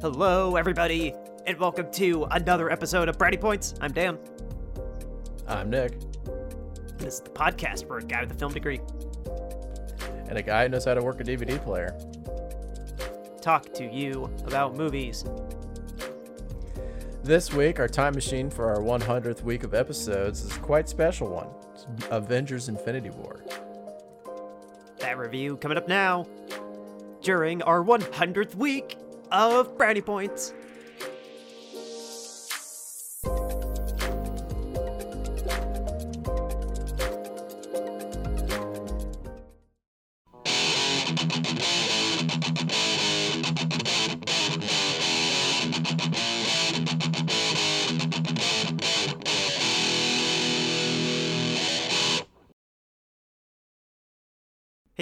Hello, everybody, and welcome to another episode of Brownie Points. I'm Dan. I'm Nick, This is the podcast for a guy with a film degree. and a guy who knows how to work a DVD player. Talk to you about movies. This week, our time machine for our 100th week of episodes is a quite special one It's Avengers Infinity War. That review coming up now during our 100th week of brownie Points.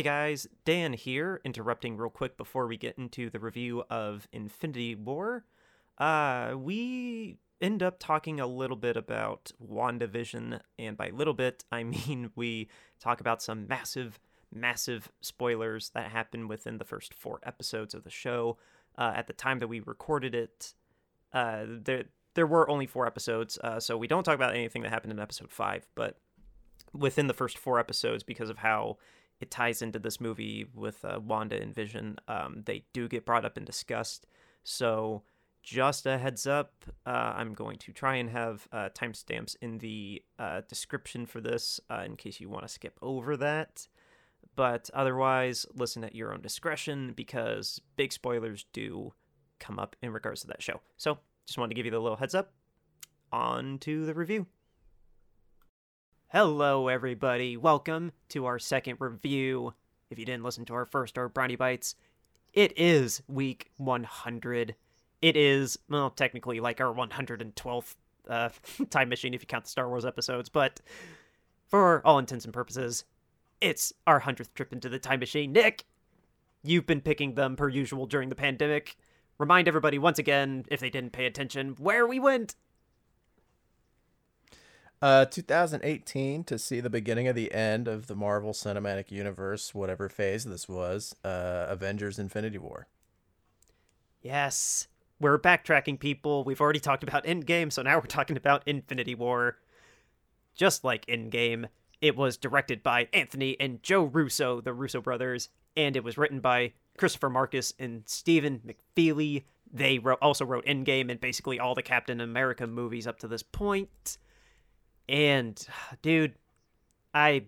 Guys, Dan here, interrupting real quick before we get into the review of Infinity War. Uh, we end up talking a little bit about WandaVision, and by little bit, I mean we talk about some massive, massive spoilers that happen within the first four episodes of the show. Uh, at the time that we recorded it, uh, there there were only four episodes, uh, so we don't talk about anything that happened in episode five, but within the first four episodes, because of how it ties into this movie with uh, Wanda and Vision. Um, they do get brought up and discussed. So, just a heads up, uh, I'm going to try and have uh, timestamps in the uh, description for this uh, in case you want to skip over that. But otherwise, listen at your own discretion because big spoilers do come up in regards to that show. So, just wanted to give you the little heads up. On to the review. Hello, everybody. Welcome to our second review. If you didn't listen to our first or Brownie Bites, it is week 100. It is, well, technically like our 112th uh, time machine if you count the Star Wars episodes, but for all intents and purposes, it's our 100th trip into the time machine. Nick, you've been picking them per usual during the pandemic. Remind everybody once again, if they didn't pay attention, where we went. Uh, 2018 to see the beginning of the end of the Marvel Cinematic Universe, whatever phase this was, uh, Avengers Infinity War. Yes, we're backtracking, people. We've already talked about Endgame, so now we're talking about Infinity War. Just like Endgame, it was directed by Anthony and Joe Russo, the Russo brothers, and it was written by Christopher Marcus and Stephen McFeely. They wrote, also wrote Endgame and basically all the Captain America movies up to this point. And dude, I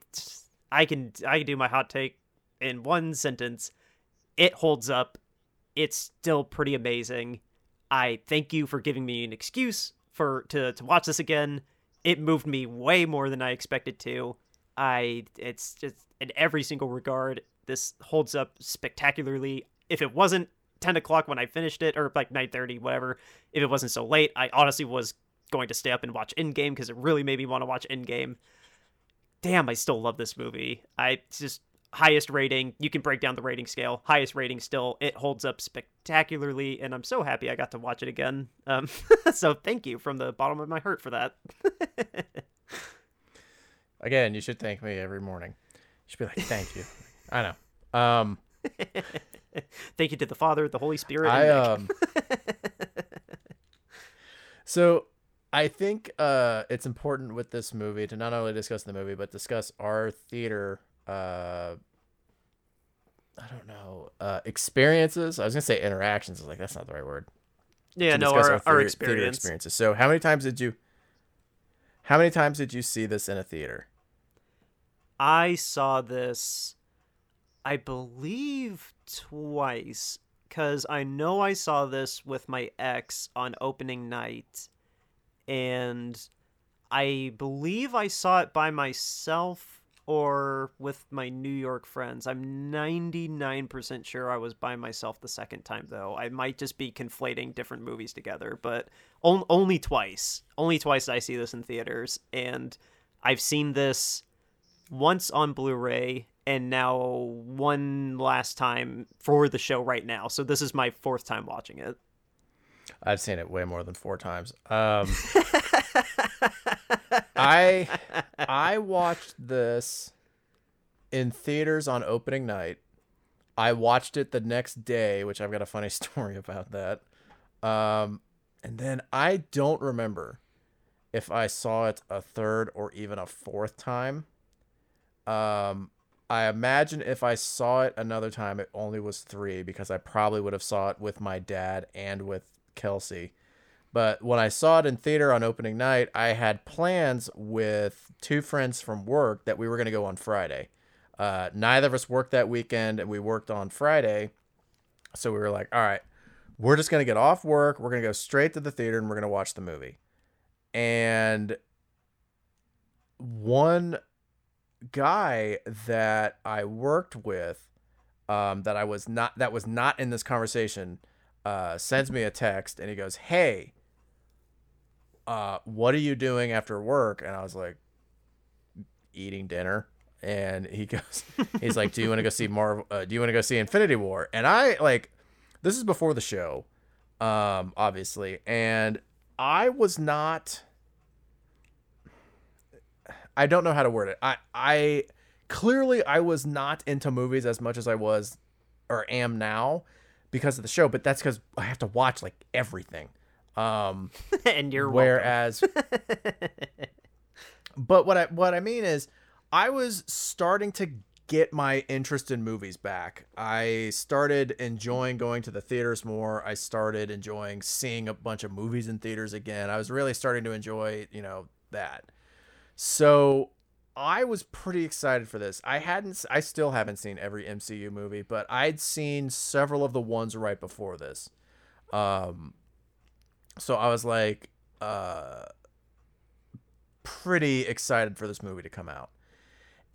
I can I can do my hot take in one sentence. It holds up. It's still pretty amazing. I thank you for giving me an excuse for to to watch this again. It moved me way more than I expected to. I it's just in every single regard this holds up spectacularly. If it wasn't 10 o'clock when I finished it, or like 9:30, whatever, if it wasn't so late, I honestly was going to stay up and watch Endgame because it really made me want to watch Endgame. Damn, I still love this movie. I just highest rating. You can break down the rating scale. Highest rating still. It holds up spectacularly, and I'm so happy I got to watch it again. Um, so thank you from the bottom of my heart for that. Again, you should thank me every morning. You should be like, thank you. I know. Um, thank you to the Father, the Holy Spirit. I um. so I think uh, it's important with this movie to not only discuss the movie but discuss our theater. Uh, I don't know uh, experiences. I was gonna say interactions. I was like, that's not the right word. yeah, no, our, our theater- theater experience. experiences. So, how many times did you? How many times did you see this in a theater? I saw this, I believe, twice. Because I know I saw this with my ex on opening night. And I believe I saw it by myself or with my New York friends. I'm 99% sure I was by myself the second time, though. I might just be conflating different movies together, but on- only twice. Only twice I see this in theaters. And I've seen this once on Blu-ray and now one last time for the show right now. So this is my fourth time watching it. I've seen it way more than four times. Um, I I watched this in theaters on opening night. I watched it the next day, which I've got a funny story about that. Um, and then I don't remember if I saw it a third or even a fourth time. Um, I imagine if I saw it another time, it only was three because I probably would have saw it with my dad and with Kelsey. But when I saw it in theater on opening night, I had plans with two friends from work that we were going to go on Friday. Uh, neither of us worked that weekend, and we worked on Friday. So we were like, all right, we're just going to get off work. We're going to go straight to the theater and we're going to watch the movie. And one guy that I worked with, um, that I was not, that was not in this conversation, uh, sends me a text and he goes, Hey, uh, what are you doing after work? And I was like, eating dinner. And he goes, he's like, do you want to go see Marvel? Uh, do you want to go see Infinity War? And I like, this is before the show, um, obviously, and I was not. I don't know how to word it. I I clearly I was not into movies as much as I was or am now because of the show, but that's because I have to watch like everything. Um, and you're whereas, but what I what I mean is, I was starting to get my interest in movies back. I started enjoying going to the theaters more. I started enjoying seeing a bunch of movies in theaters again. I was really starting to enjoy, you know, that. So I was pretty excited for this. I hadn't I still haven't seen every MCU movie, but I'd seen several of the ones right before this. Um so I was like uh pretty excited for this movie to come out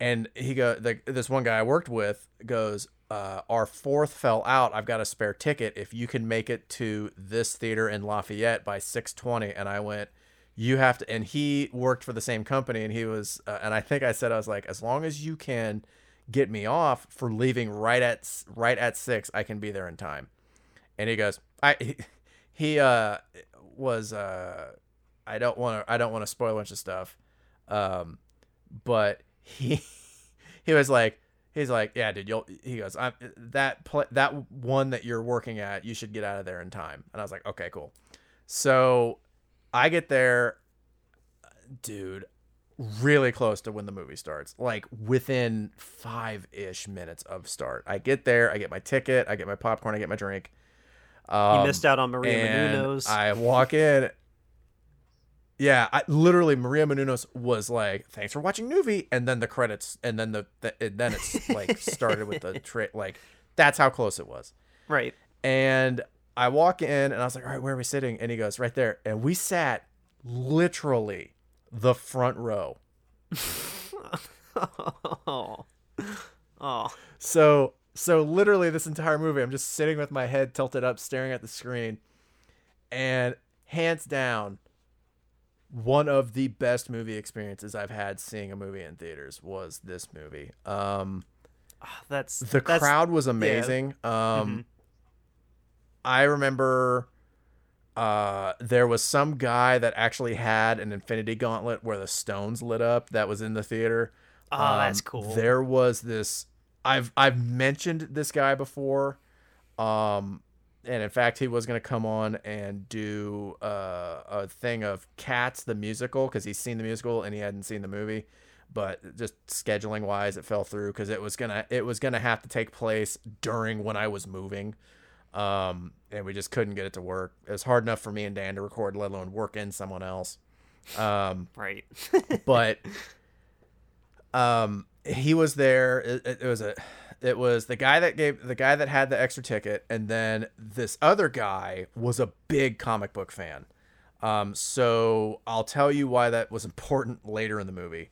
and he go the, this one guy I worked with goes, uh, our fourth fell out. I've got a spare ticket. If you can make it to this theater in Lafayette by six twenty, and I went, you have to. And he worked for the same company, and he was, uh, and I think I said I was like, as long as you can get me off for leaving right at right at six, I can be there in time. And he goes, I he, he uh was uh I don't want to I don't want to spoil a bunch of stuff, um, but he he was like he's like yeah dude you'll he goes I'm that pl- that one that you're working at you should get out of there in time and I was like okay cool so I get there dude really close to when the movie starts like within five ish minutes of start I get there I get my ticket I get my popcorn I get my drink um, you missed out on Maria Menounos I walk in yeah, I, literally Maria Menounos was like, "Thanks for watching movie," and then the credits, and then the, the and then it's like started with the trick. Like that's how close it was. Right. And I walk in, and I was like, "All right, where are we sitting?" And he goes, "Right there." And we sat literally the front row. oh. oh. So so literally this entire movie, I'm just sitting with my head tilted up, staring at the screen, and hands down one of the best movie experiences I've had seeing a movie in theaters was this movie. Um, oh, that's the that's, crowd was amazing. Yeah. Um, mm-hmm. I remember uh, there was some guy that actually had an Infinity Gauntlet where the stones lit up that was in the theater. Oh, um, that's cool. There was this. I've I've mentioned this guy before. Um, and in fact, he was going to come on and do uh, a thing of Cats the musical because he's seen the musical and he hadn't seen the movie, but just scheduling wise, it fell through because it was gonna it was gonna have to take place during when I was moving, um, and we just couldn't get it to work. It was hard enough for me and Dan to record, let alone work in someone else. Um, right, but um, he was there. It, it was a it was the guy that gave the guy that had the extra ticket, and then this other guy was a big comic book fan. Um, so I'll tell you why that was important later in the movie.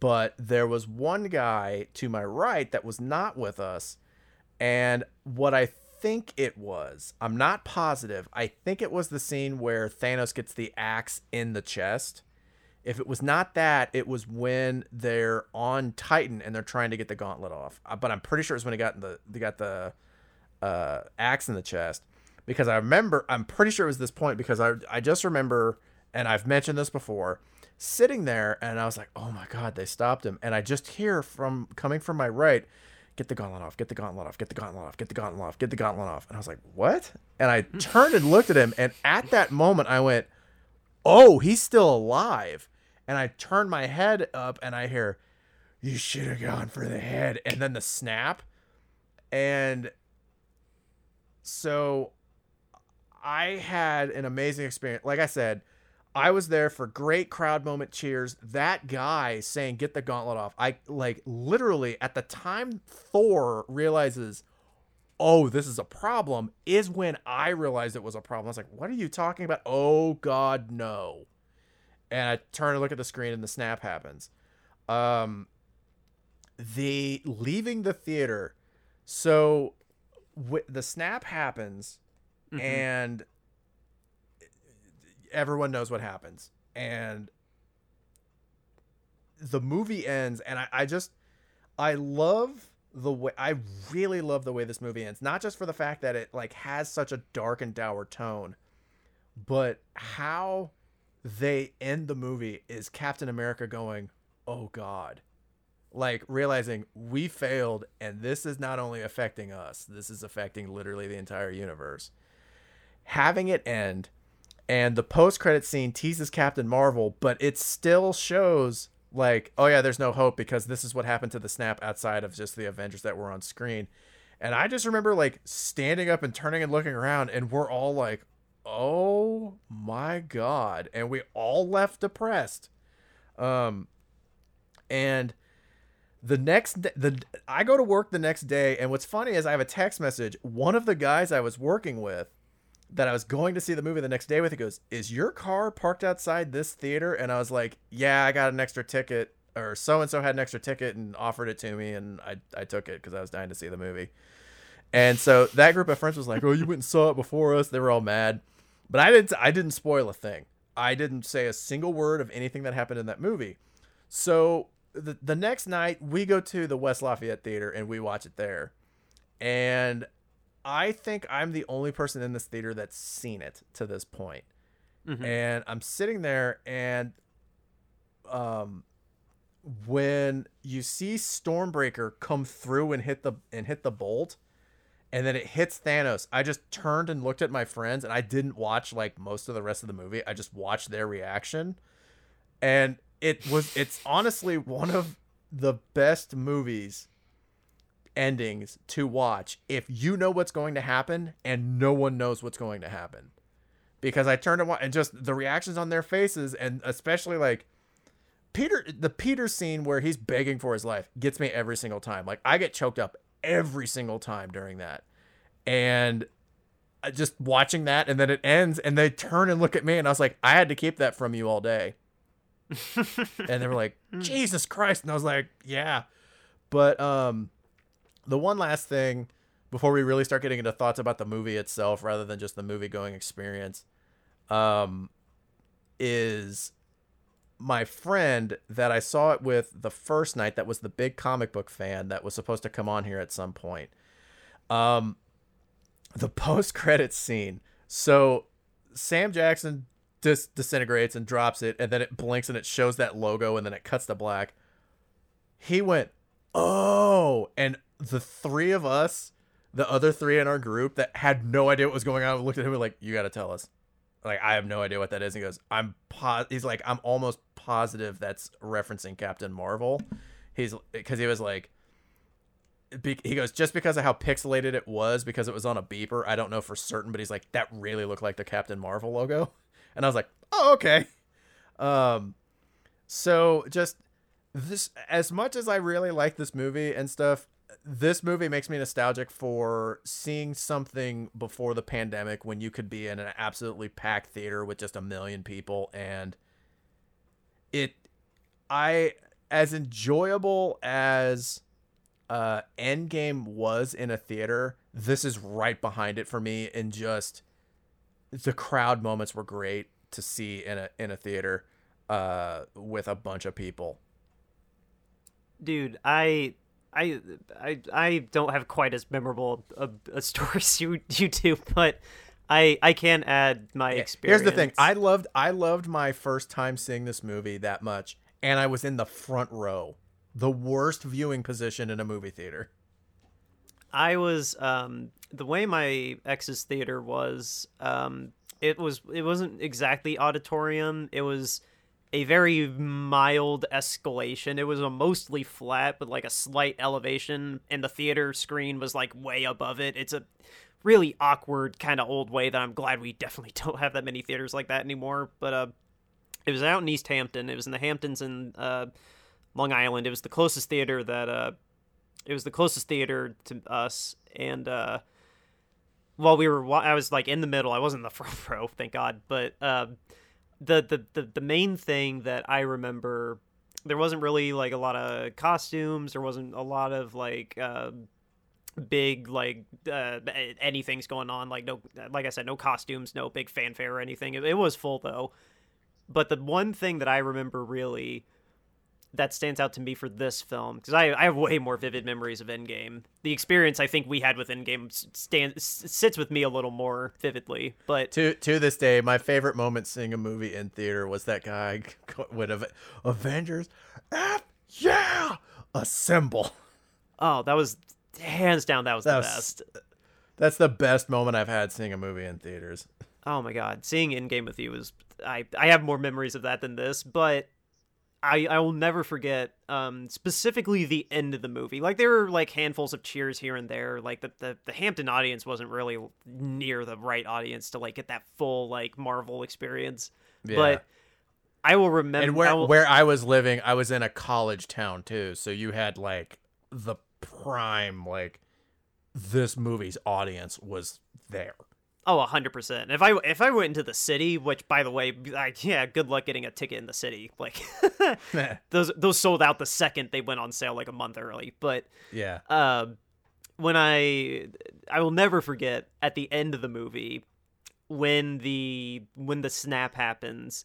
But there was one guy to my right that was not with us, and what I think it was, I'm not positive. I think it was the scene where Thanos gets the axe in the chest if it was not that, it was when they're on Titan and they're trying to get the gauntlet off. Uh, but I'm pretty sure it's when he got the they got the uh, axe in the chest because I remember I'm pretty sure it was this point because I I just remember and I've mentioned this before sitting there and I was like, "Oh my god, they stopped him." And I just hear from coming from my right, get the gauntlet off, get the gauntlet off, get the gauntlet off, get the gauntlet off, get the gauntlet off. And I was like, what? And I turned and looked at him, and at that moment, I went, oh, he's still alive. And I turned my head up, and I hear, you should have gone for the head. And then the snap. And so I had an amazing experience. Like I said, I was there for great crowd moment cheers. That guy saying "Get the gauntlet off." I like literally at the time Thor realizes, "Oh, this is a problem." Is when I realized it was a problem. I was like, "What are you talking about?" Oh God, no! And I turn and look at the screen, and the snap happens. Um, the leaving the theater. So, w- the snap happens, Mhm. and everyone knows what happens. And the movie ends and I, I just i love the way i really love the way this movie ends. Not just for the fact that it like has such a dark and dour tone but how they end the movie is captain america going oh god. Like realizing we failed and this is not only affecting us this is affecting literally the entire universe. Having it end and the post credit scene teases Captain Marvel, but it still shows like, oh yeah, there's no hope because this is what happened to the snap outside of just the Avengers that were on screen. And I just remember like standing up and turning and looking around, and we're all like, oh my god, and we all left depressed. Um, and the next the I go to work the next day, and what's funny is I have a text message. One of the guys I was working with that I was going to see the movie the next day with. He goes, "Is your car parked outside this theater?" And I was like, "Yeah, I got an extra ticket, or so and so had an extra ticket and offered it to me, and I I took it because I was dying to see the movie." And so that group of friends was like, "Oh, you went and saw it before us." They were all mad, but I didn't. I didn't spoil a thing. I didn't say a single word of anything that happened in that movie. So the the next night we go to the West Lafayette Theater and we watch it there, and I think I'm the only person in this theater that's seen it to this point. Mhm. And I'm sitting there and um when you see Stormbreaker come through and hit the and hit the bolt and then it hits Thanos, I just turned and looked at my friends and I didn't watch like most of the rest of the movie. I just watched their reaction. And it was it's honestly one of the best movies endings to watch if you know what's going to happen and no one knows what's going to happen. Because I turned and and just the reactions on their faces and especially like Peter the Peter scene where he's begging for his life gets me every single time. Like I get choked up every single time during that. And just watching that and then it ends and they turn and look at me and I was like I had to keep that from you all day. and they were like Jesus Christ and I was like yeah. But um the one last thing before we really start getting into thoughts about the movie itself rather than just the movie going experience um is my friend that I saw it with the first night that was the big comic book fan that was supposed to come on here at some point. Um the post credits scene. So Sam Jackson dis- disintegrates and drops it and then it blinks and it shows that logo and then it cuts to black. He went, "Oh." And the three of us, the other three in our group that had no idea what was going on, looked at him and like, "You got to tell us." Like, I have no idea what that is. He goes, "I'm pos." He's like, "I'm almost positive that's referencing Captain Marvel." He's because he was like, he goes just because of how pixelated it was because it was on a beeper. I don't know for certain, but he's like, that really looked like the Captain Marvel logo, and I was like, oh okay. Um, so just this as much as I really like this movie and stuff, this movie makes me nostalgic for seeing something before the pandemic when you could be in an absolutely packed theater with just a million people and it I as enjoyable as uh Endgame was in a theater, this is right behind it for me and just the crowd moments were great to see in a in a theater uh with a bunch of people. Dude, I I I I don't have quite as memorable a, a story as you you do, but I I can add my experience. Here's the thing. I loved I loved my first time seeing this movie that much and I was in the front row. The worst viewing position in a movie theater. I was um the way my ex's theater was um it was it wasn't exactly auditorium it was a very mild escalation. It was a mostly flat but like a slight elevation and the theater screen was like way above it. It's a really awkward kind of old way that I'm glad we definitely don't have that many theaters like that anymore but uh it was out in East Hampton. It was in the Hamptons in uh Long Island. It was the closest theater that uh it was the closest theater to us and uh while we were i was like in the middle. I wasn't in the front row thank god but uh, the, the the the main thing that i remember there wasn't really like a lot of costumes. There wasn't a lot of like uh, big like uh, anything's going on. Like no like i said no costumes no big fanfare or anything. It, it was full though. But the one thing that i remember really that stands out to me for this film because I, I have way more vivid memories of Endgame. The experience I think we had with Endgame stands sits with me a little more vividly. But to to this day, my favorite moment seeing a movie in theater was that guy with Avengers, F yeah, assemble. Oh, that was hands down. That was that the was, best. That's the best moment I've had seeing a movie in theaters. Oh my god, seeing Endgame with you was I I have more memories of that than this, but I I will never forget um specifically the end of the movie. Like there were like handfuls of cheers here and there. Like the the, the Hampton audience wasn't really near the right audience to like get that full like Marvel experience. Yeah. But I will remember And where I will... where I was living, I was in a college town too. So you had like the prime like this movie's audience was there. Oh, hundred percent. If I if I went into the city, which by the way, I, yeah, good luck getting a ticket in the city. Like those those sold out the second they went on sale, like a month early. But yeah, um, when I I will never forget at the end of the movie when the when the snap happens,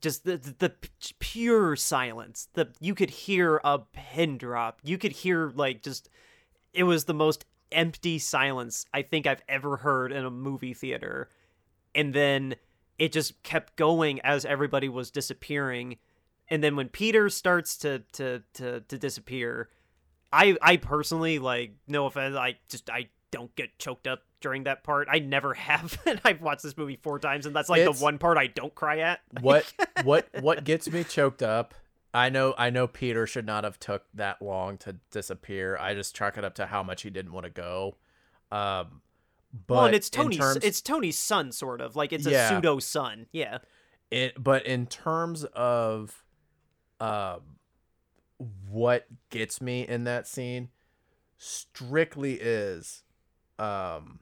just the the pure silence. The you could hear a pin drop. You could hear like just it was the most empty silence I think I've ever heard in a movie theater. And then it just kept going as everybody was disappearing. And then when Peter starts to to to, to disappear, I I personally like no offense, I just I don't get choked up during that part. I never have, and I've watched this movie four times, and that's like it's, the one part I don't cry at. what what what gets me choked up I know I know Peter should not have took that long to disappear. I just chalk it up to how much he didn't want to go. Um but well, and it's Tony's terms, it's Tony's son sort of. Like it's a pseudo son. Yeah. It but in terms of um what gets me in that scene strictly is um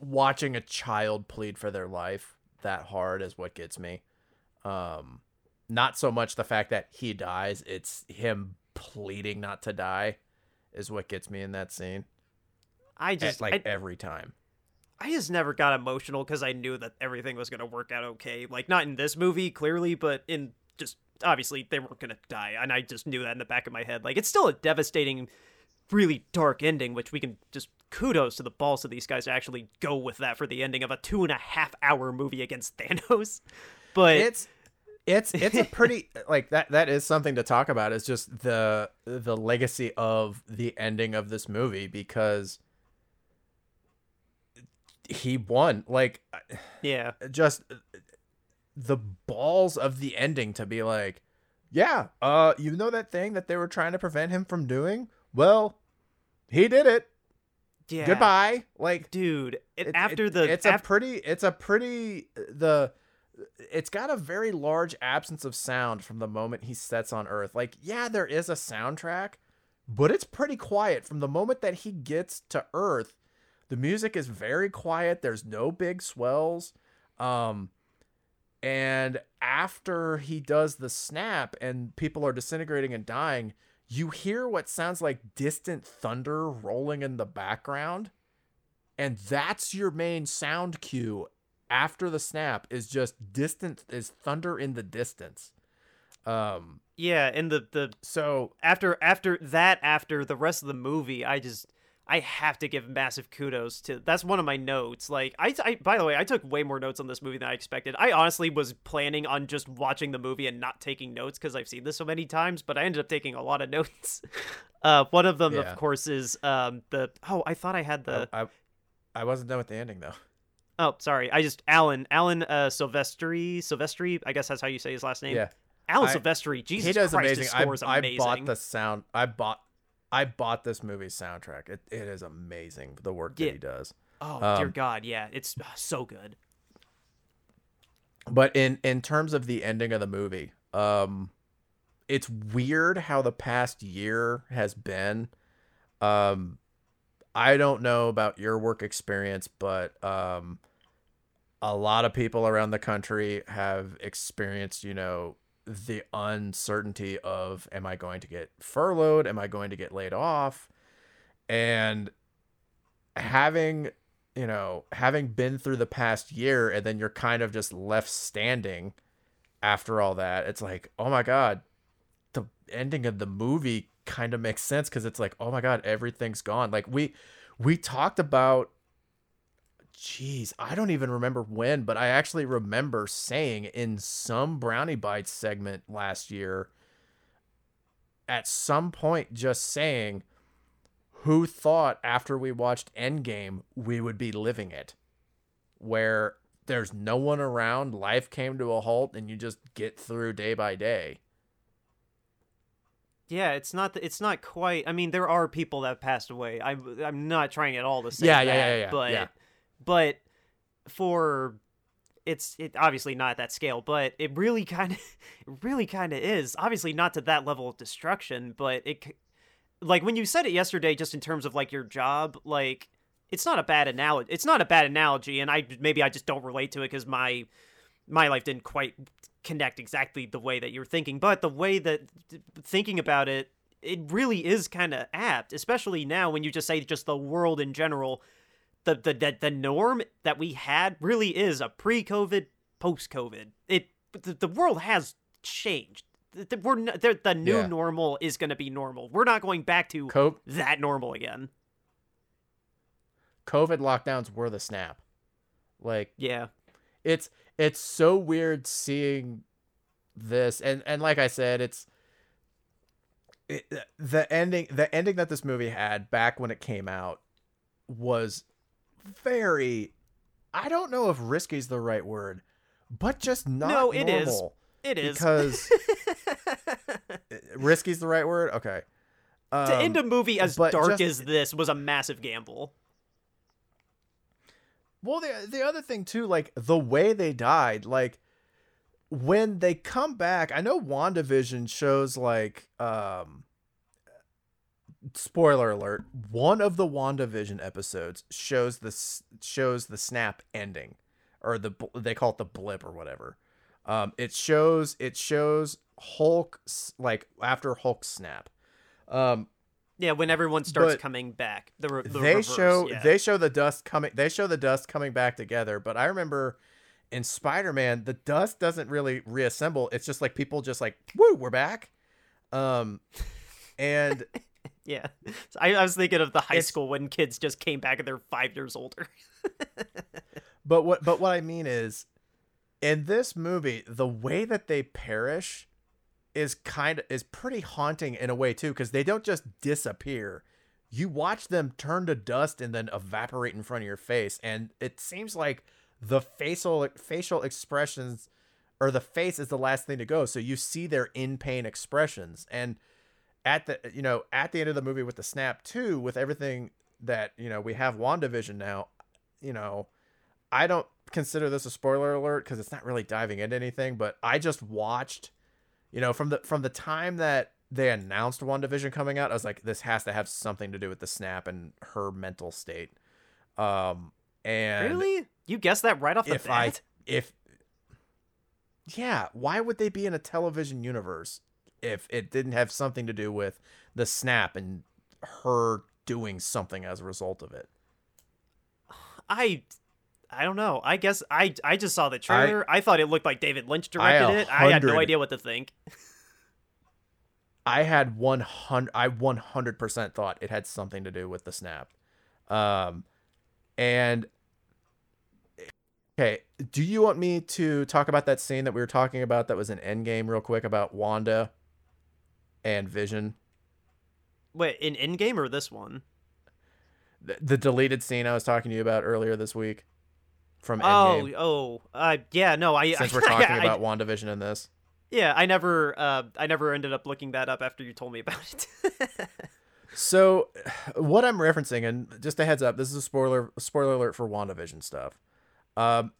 watching a child plead for their life that hard is what gets me um not so much the fact that he dies, it's him pleading not to die is what gets me in that scene. I just At, like I, every time. I just never got emotional because I knew that everything was gonna work out okay. Like not in this movie, clearly, but in just obviously they weren't gonna die, and I just knew that in the back of my head. Like it's still a devastating, really dark ending, which we can just kudos to the balls of these guys to actually go with that for the ending of a two and a half hour movie against Thanos. But it's it's it's a pretty like that that is something to talk about is just the the legacy of the ending of this movie because he won. Like yeah. just the balls of the ending to be like yeah uh you know that thing that they were trying to prevent him from doing? Well he did it. Yeah. Goodbye. Like dude it, after it, the it's a pretty it's a pretty the it's got a very large absence of sound from the moment he sets on Earth. Like, yeah, there is a soundtrack, but it's pretty quiet from the moment that he gets to Earth. The music is very quiet. There's no big swells. Um, and after he does the snap and people are disintegrating and dying, you hear what sounds like distant thunder rolling in the background. And that's your main sound cue after the snap is just distant is thunder in the distance. Um yeah, and the the so after after that after the rest of the movie, I just I have to give massive kudos to. That's one of my notes. Like I, I by the way, I took way more notes on this movie than I expected. I honestly was planning on just watching the movie and not taking notes because I've seen this so many times, but I ended up taking a lot of notes. Uh, one of them, Yeah. of course, is um the. Oh, I thought I had the. I, I I wasn't done with the ending though. Oh, sorry. I just Alan Alan uh, Silvestri Silvestri. I guess that's how you say his last name. Yeah. Alan I- Silvestri. Jesus he does Christ, amazing. his I, score is I bought the sound. I bought. I bought this movie's soundtrack. It, it is amazing the work that Yeah. he does. oh dear um, God, yeah, it's uh, so good. But in in terms of the ending of the movie, um, it's weird how the past year has been. Um, I don't know about your work experience, but um, a lot of people around the country have experienced, you know, the uncertainty of am I going to get furloughed? Am I going to get laid off? And having, you know, having been through the past year and then you're kind of just left standing after all that, it's like, oh my God, the ending of the movie kind of makes sense because it's like, oh my God, everything's gone. Like we we talked about Jeez, I don't even remember when, but I actually remember saying in some Brownie Bites segment last year, at some point, just saying, who thought after we watched Endgame we would be living it? Where there's no one around, life came to a halt, and you just get through day by day. Yeah, it's not. th- It's not quite. I mean, there are people that have passed away. I, I'm not trying at all to say Yeah, that, yeah, yeah, yeah, but yeah. but for it's it obviously not at that scale, but it really kind of it really kind of is. Obviously not to that level of destruction, but it like when you said it yesterday just in terms of like your job, like it's not a bad analogy. It's not a bad analogy and I maybe I just don't relate to it cuz my my life didn't quite connect exactly the way that you're thinking, but the way that thinking about it it really is kind of apt, especially now when you just say just the world in general the the the, the norm that we had really is a pre-COVID, post-COVID. It the, the world has changed. We're the new Yeah. normal is going to be normal. We're not going back to Co- that normal again. COVID lockdowns were the snap. Like Yeah. It's it's so weird seeing this and and like i said it's it, the ending the ending that this movie had back when it came out was very i don't know if risky is the right word but just not No, it is. It is. because risky is the right word okay um, to end a movie as dark just- as this was a massive gamble. Well, the the other thing too, like the way they died, like when they come back, I know WandaVision shows like um spoiler alert, one of the WandaVision episodes shows the shows the snap ending or the they call it the blip or whatever. Um it shows it shows Hulk like after Hulk snap. Um Yeah, when everyone starts But coming back, the, re- the they reverse, show yeah. they show the dust coming they show the dust coming back together but i remember in spider-man the dust doesn't really reassemble it's just like people just like woo we're back um and yeah. So I, I was thinking of the high school when kids just came back and they're five years older. but what but what i mean is in this movie the way that they perish is kind of is pretty haunting in a way too because they don't just disappear. You watch them turn to dust and then evaporate in front of your face and it seems like the facial facial expressions or the face is the last thing to go so you see their in pain expressions. And at the you know at the end of the movie with the snap too with everything that you know we have wandavision now you know i don't consider this a spoiler alert because it's not really diving into anything but i just watched you know from the from the time that they announced WandaVision coming out, I was like, this has to have something to do with the snap and her mental state. Um, and really? You guessed that right off the if I bat? if yeah, why would they be in a television universe if it didn't have something to do with the snap and her doing something as a result of it? I I don't know. I guess I I just saw the trailer. I, thought it looked like David Lynch directed it. I had no idea what to think. I had 100 I 100% thought it had something to do with the snap. Um and okay, do you want me to talk about that scene that we were talking about that was in Endgame real quick about Wanda and Vision? Wait, in Endgame or this one? The, the deleted scene I was talking to you about earlier this week from Oh, Endgame. oh, uh, yeah, no, I. since I, we're talking I- about WandaVision in this. Yeah, I never, uh, I never ended up looking that up after you told me about it. So, what I'm referencing, and just a heads up, this is a spoiler spoiler alert for WandaVision stuff. Um,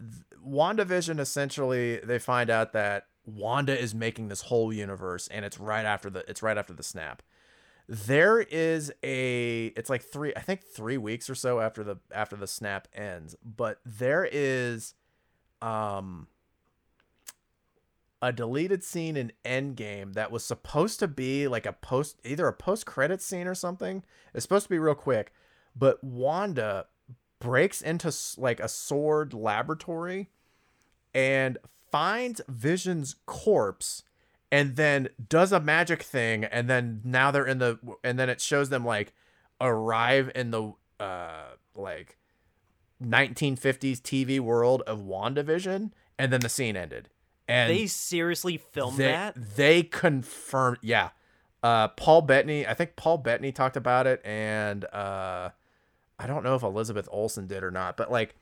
WandaVision essentially, they find out that Wanda is making this whole universe, and it's right after the it's right after the snap. There is a it's like three I think three weeks or so after the after the snap ends, but there is um a deleted scene in Endgame that was supposed to be like a post either a post credit scene or something. It's supposed to be real quick, but Wanda breaks into like a sword laboratory and finds Vision's corpse and then does a magic thing and then now they're in the and then it shows them like arrive in the uh like 1950s TV world of WandaVision and then the scene ended. And they seriously filmed they, that? They confirmed, yeah. Uh, Paul Bettany, I think Paul Bettany talked about it, and uh, I don't know if Elizabeth Olsen did or not, but like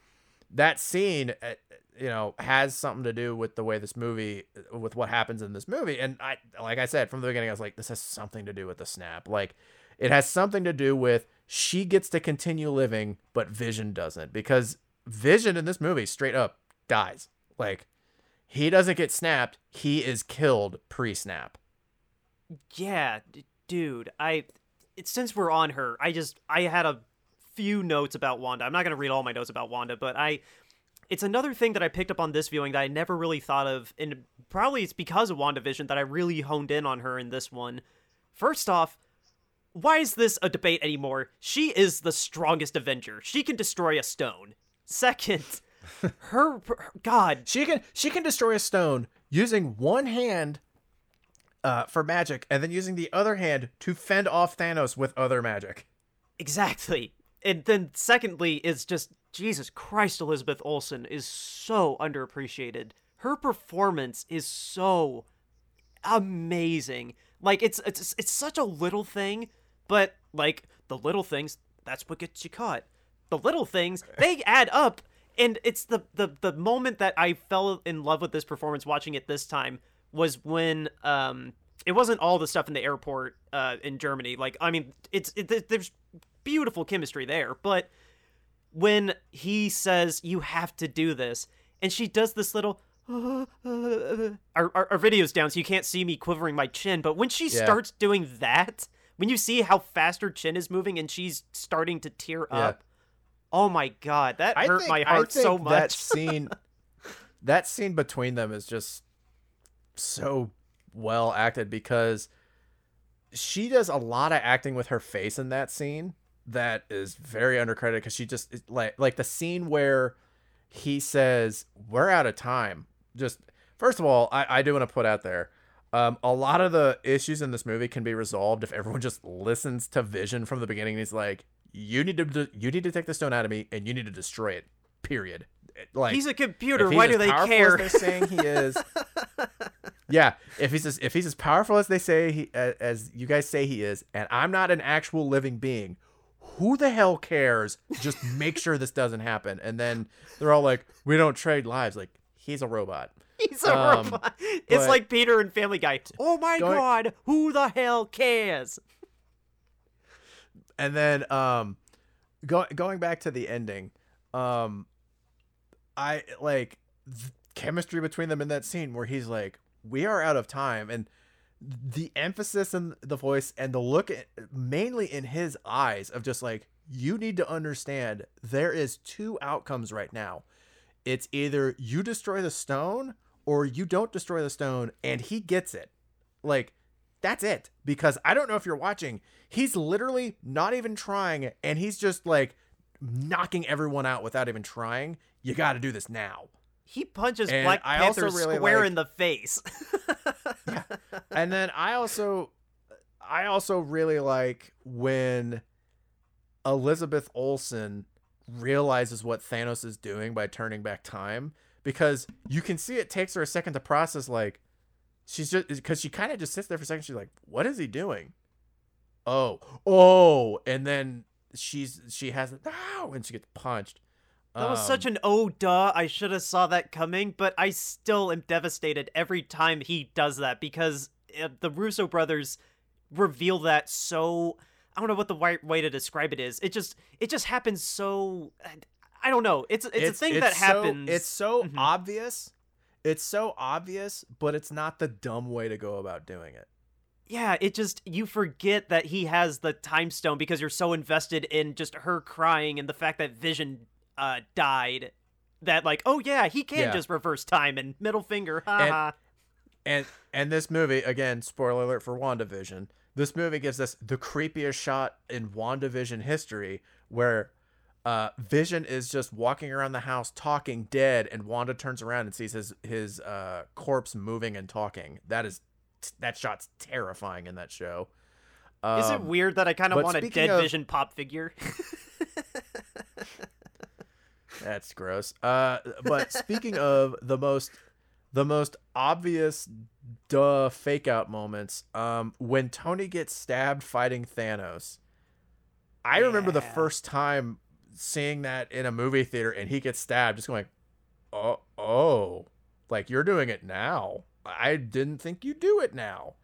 that scene, uh, you know, has something to do with the way this movie, with what happens in this movie. And I, like I said from the beginning, I was like, this has something to do with the snap. Like, it has something to do with she gets to continue living, but Vision doesn't, because Vision in this movie straight up dies. Like, he doesn't get snapped. He is killed pre-snap. Yeah, d- dude. I since we're on her, I just I had a few notes about Wanda. I'm not gonna read all my notes about Wanda, but I it's another thing that I picked up on this viewing that I never really thought of, and probably it's because of WandaVision that I really honed in on her in this one. First off, why is this a debate anymore? She is the strongest Avenger. She can destroy a stone. Second, her, her God, She can she can destroy a stone using one hand uh, for magic, and then using the other hand to fend off Thanos with other magic. Exactly. And then secondly is just Jesus Christ Elizabeth Olsen is so underappreciated. Her performance is so amazing. Like it's it's it's such a little thing, but like the little things, that's what gets you caught. The little things, they add up. And it's the, the the moment that I fell in love with this performance watching it this time was when um it wasn't all the stuff in the airport uh in Germany. Like I mean, it's it, there's beautiful chemistry there, but when he says you have to do this and she does this little our, our, our video's down so you can't see me quivering my chin but when she Yeah. starts doing that when you see how fast her chin is moving and she's starting to tear Yeah. up oh my god that I hurt think- my I heart so much. That scene, that scene between them is just so well acted because she does a lot of acting with her face in that scene that is very undercredited because she just like like the scene where he says we're out of time just first of all i, I do want to put out there um, a lot of the issues in this movie can be resolved if everyone just listens to vision from the beginning he's like you need to you need to take the stone out of me and you need to destroy it period like he's a computer he's why do they care they're saying he is. yeah, if he's as, if he's as powerful as they say he as, as you guys say he is, and I'm not an actual living being, who the hell cares? Just make sure this doesn't happen. And then they're all like, "We don't trade lives." Like he's a robot. he's a Um, robot it's like peter and family guy oh my Going- god who the hell cares and then um go, going back to the ending um i like chemistry between them in that scene where he's like we are out of time and the emphasis in the voice and the look at, mainly in his eyes of just like you need to understand there is two outcomes right now. It's either you destroy the stone or you don't destroy the stone and he gets it. Like that's it. Because i don't know if you're watching he's literally not even trying and he's just like knocking everyone out without even trying. You got to do this now he punches And black I panther really square like- in the face. And then i also I also really like when Elizabeth Olsen realizes what Thanos is doing by turning back time because you can see it takes her a second to process like she's just because she kind of just sits there for a second she's like what is he doing? Oh oh and then she's she has it now and she gets punched That was such an oh duh. I should have saw that coming, but I still am devastated every time he does that because uh, the Russo brothers reveal that so I don't know what the right way to describe it is. It just it just happens so I don't know. It's it's, a thing that so- happens. it's so Mhm. obvious it's so obvious but it's not the dumb way to go about doing it yeah, it just you forget that he has the time stone because you're so invested in just her crying and the fact that Vision uh died that like, oh yeah, he can Yeah. just reverse time and middle finger. And- haha. And and this movie, again, spoiler alert for WandaVision, this movie gives us the creepiest shot in WandaVision history where uh, Vision is just walking around the house talking dead, and Wanda turns around and sees his his uh, corpse moving and talking. That is that shot's terrifying in that show. Is it Um, weird that I kind of want a dead of- Vision pop figure? That's gross. Uh, but speaking of the most, the most obvious, duh, fake out moments. Um, when Tony gets stabbed fighting Thanos, I remember the first time seeing that in a movie theater, and he gets stabbed, just going, oh, oh, like you're doing it now. I didn't think you'd do it now.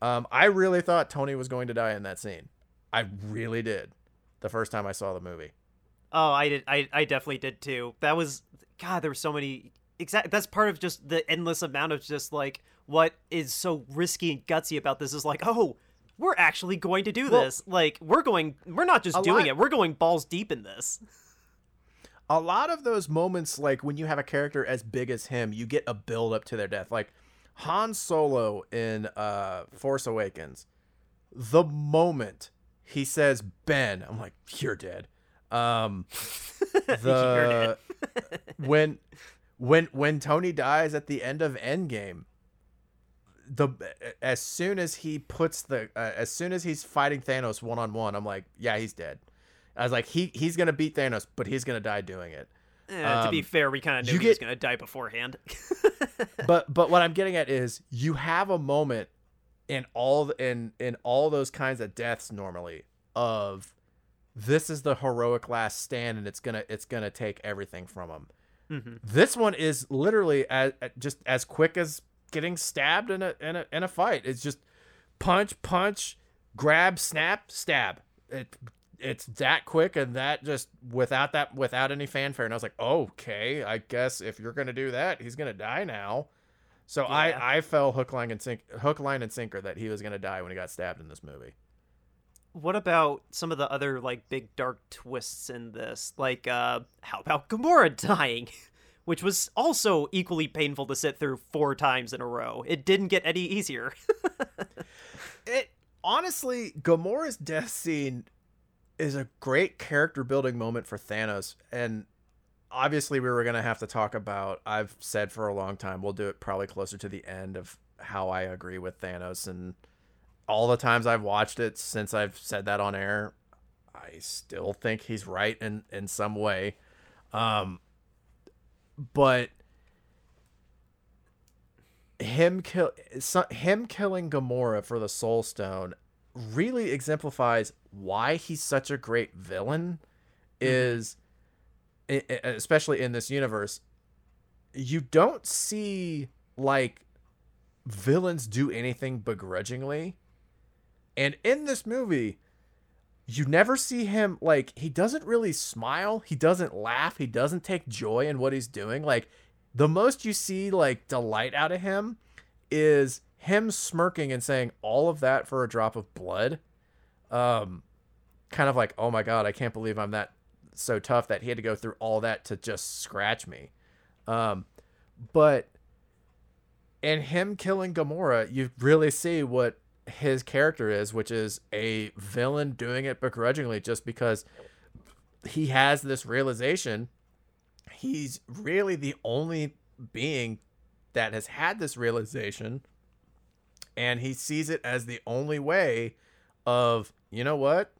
Um, I really thought Tony was going to die in that scene. I really did. The first time I saw the movie. Oh, I did. I, I definitely did too. That was God. There were so many. Exact. That's part of just the endless amount of just like what is so risky and gutsy about this is like, oh, we're actually going to do Well- this. Like we're going. We're not just doing lot- it. We're going balls deep in this. a lot of those moments like when you have a character as big as him you get a build up to their death like han solo in uh force awakens the moment he says ben i'm like you're dead um the when when when tony dies at the end of endgame the as soon as he puts the uh, as soon as he's fighting thanos one-on-one i'm like yeah he's dead. I was like he he's gonna beat thanos but he's gonna die doing it. Eh, to be Um, fair, we kind of knew you he was going to die beforehand. but but what I'm getting at is you have a moment in all in in all those kinds of deaths normally of this is the heroic last stand and it's gonna it's gonna take everything from him. Mhm. This one is literally as just as quick as getting stabbed in a in a in a fight. It's just punch punch grab snap stab. It it's that quick and that just without that without any fanfare and I was like, "Okay, I guess if you're going to do that, he's going to die now." So Yeah. I I fell hook line and sink hook line and sinker that he was going to die when he got stabbed in this movie. What about some of the other like big dark twists in this? Like, uh, how about Gamora dying? Which was also equally painful to sit through four times in a row. It didn't get any easier. It honestly, Gamora's death scene is a great character building moment for Thanos, and obviously we were gonna have to talk about. I've said for a long time we'll do it probably closer to the end of how I agree with Thanos, and all the times I've watched it since I've said that on air, I still think he's right in in some way. Um, but him kill him killing Gamora for the Soul Stone really exemplifies why he's such a great villain. Is i- i- especially in this universe, you don't see like villains do anything begrudgingly, and in this movie. You never see him like he doesn't really smile, he doesn't laugh, he doesn't take joy in what he's doing. Like the most you see like delight out of him is him smirking and saying all of that for a drop of blood um kind of like oh my god i can't believe i'm that so tough that he had to go through all that to just scratch me um but in him killing gamora you really see what his character is which is a villain doing it begrudgingly just because he has this realization he's really the only being that has had this realization and he sees it as the only way of you know what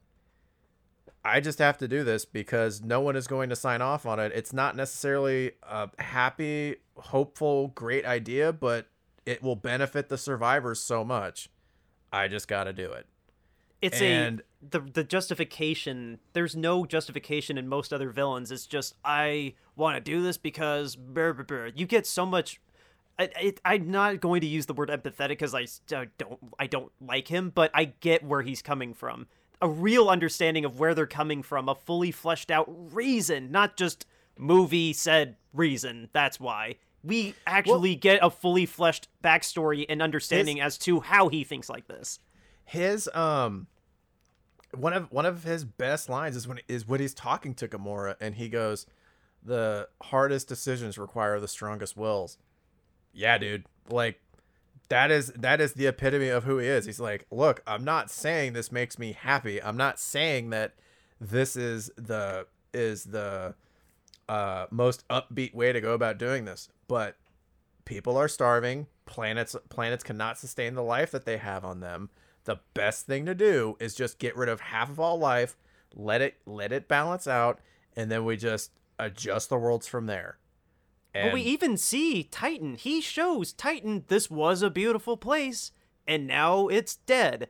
I just have to do this because no one is going to sign off on it. It's not necessarily a happy, hopeful, great idea, but it will benefit the survivors so much. I just got to do it. It's And- a the the justification. There's no justification in most other villains. It's just I want to do this because brr, brr, brr. you get so much. I, it, I'm not going to use the word empathetic because I I don't I don't like him, but I get where he's coming from. A real understanding of where they're coming from, a fully fleshed out reason, not just movie said reason. That's why we actually get a fully fleshed backstory and understanding as to how he thinks like this. his um one of one of his best lines is when is when he's talking to Gamora and he goes, "The hardest decisions require the strongest wills." Yeah, dude. Like that is that is the epitome of who he is. He's like, "Look, I'm not saying this makes me happy. I'm not saying that this is the is the uh most upbeat way to go about doing this, but people are starving planets planets cannot sustain the life that they have on them the best thing to do is just get rid of half of all life let it let it balance out and then we just adjust the worlds from there and But we even see Titan. He shows Titan this was a beautiful place, and now it's dead.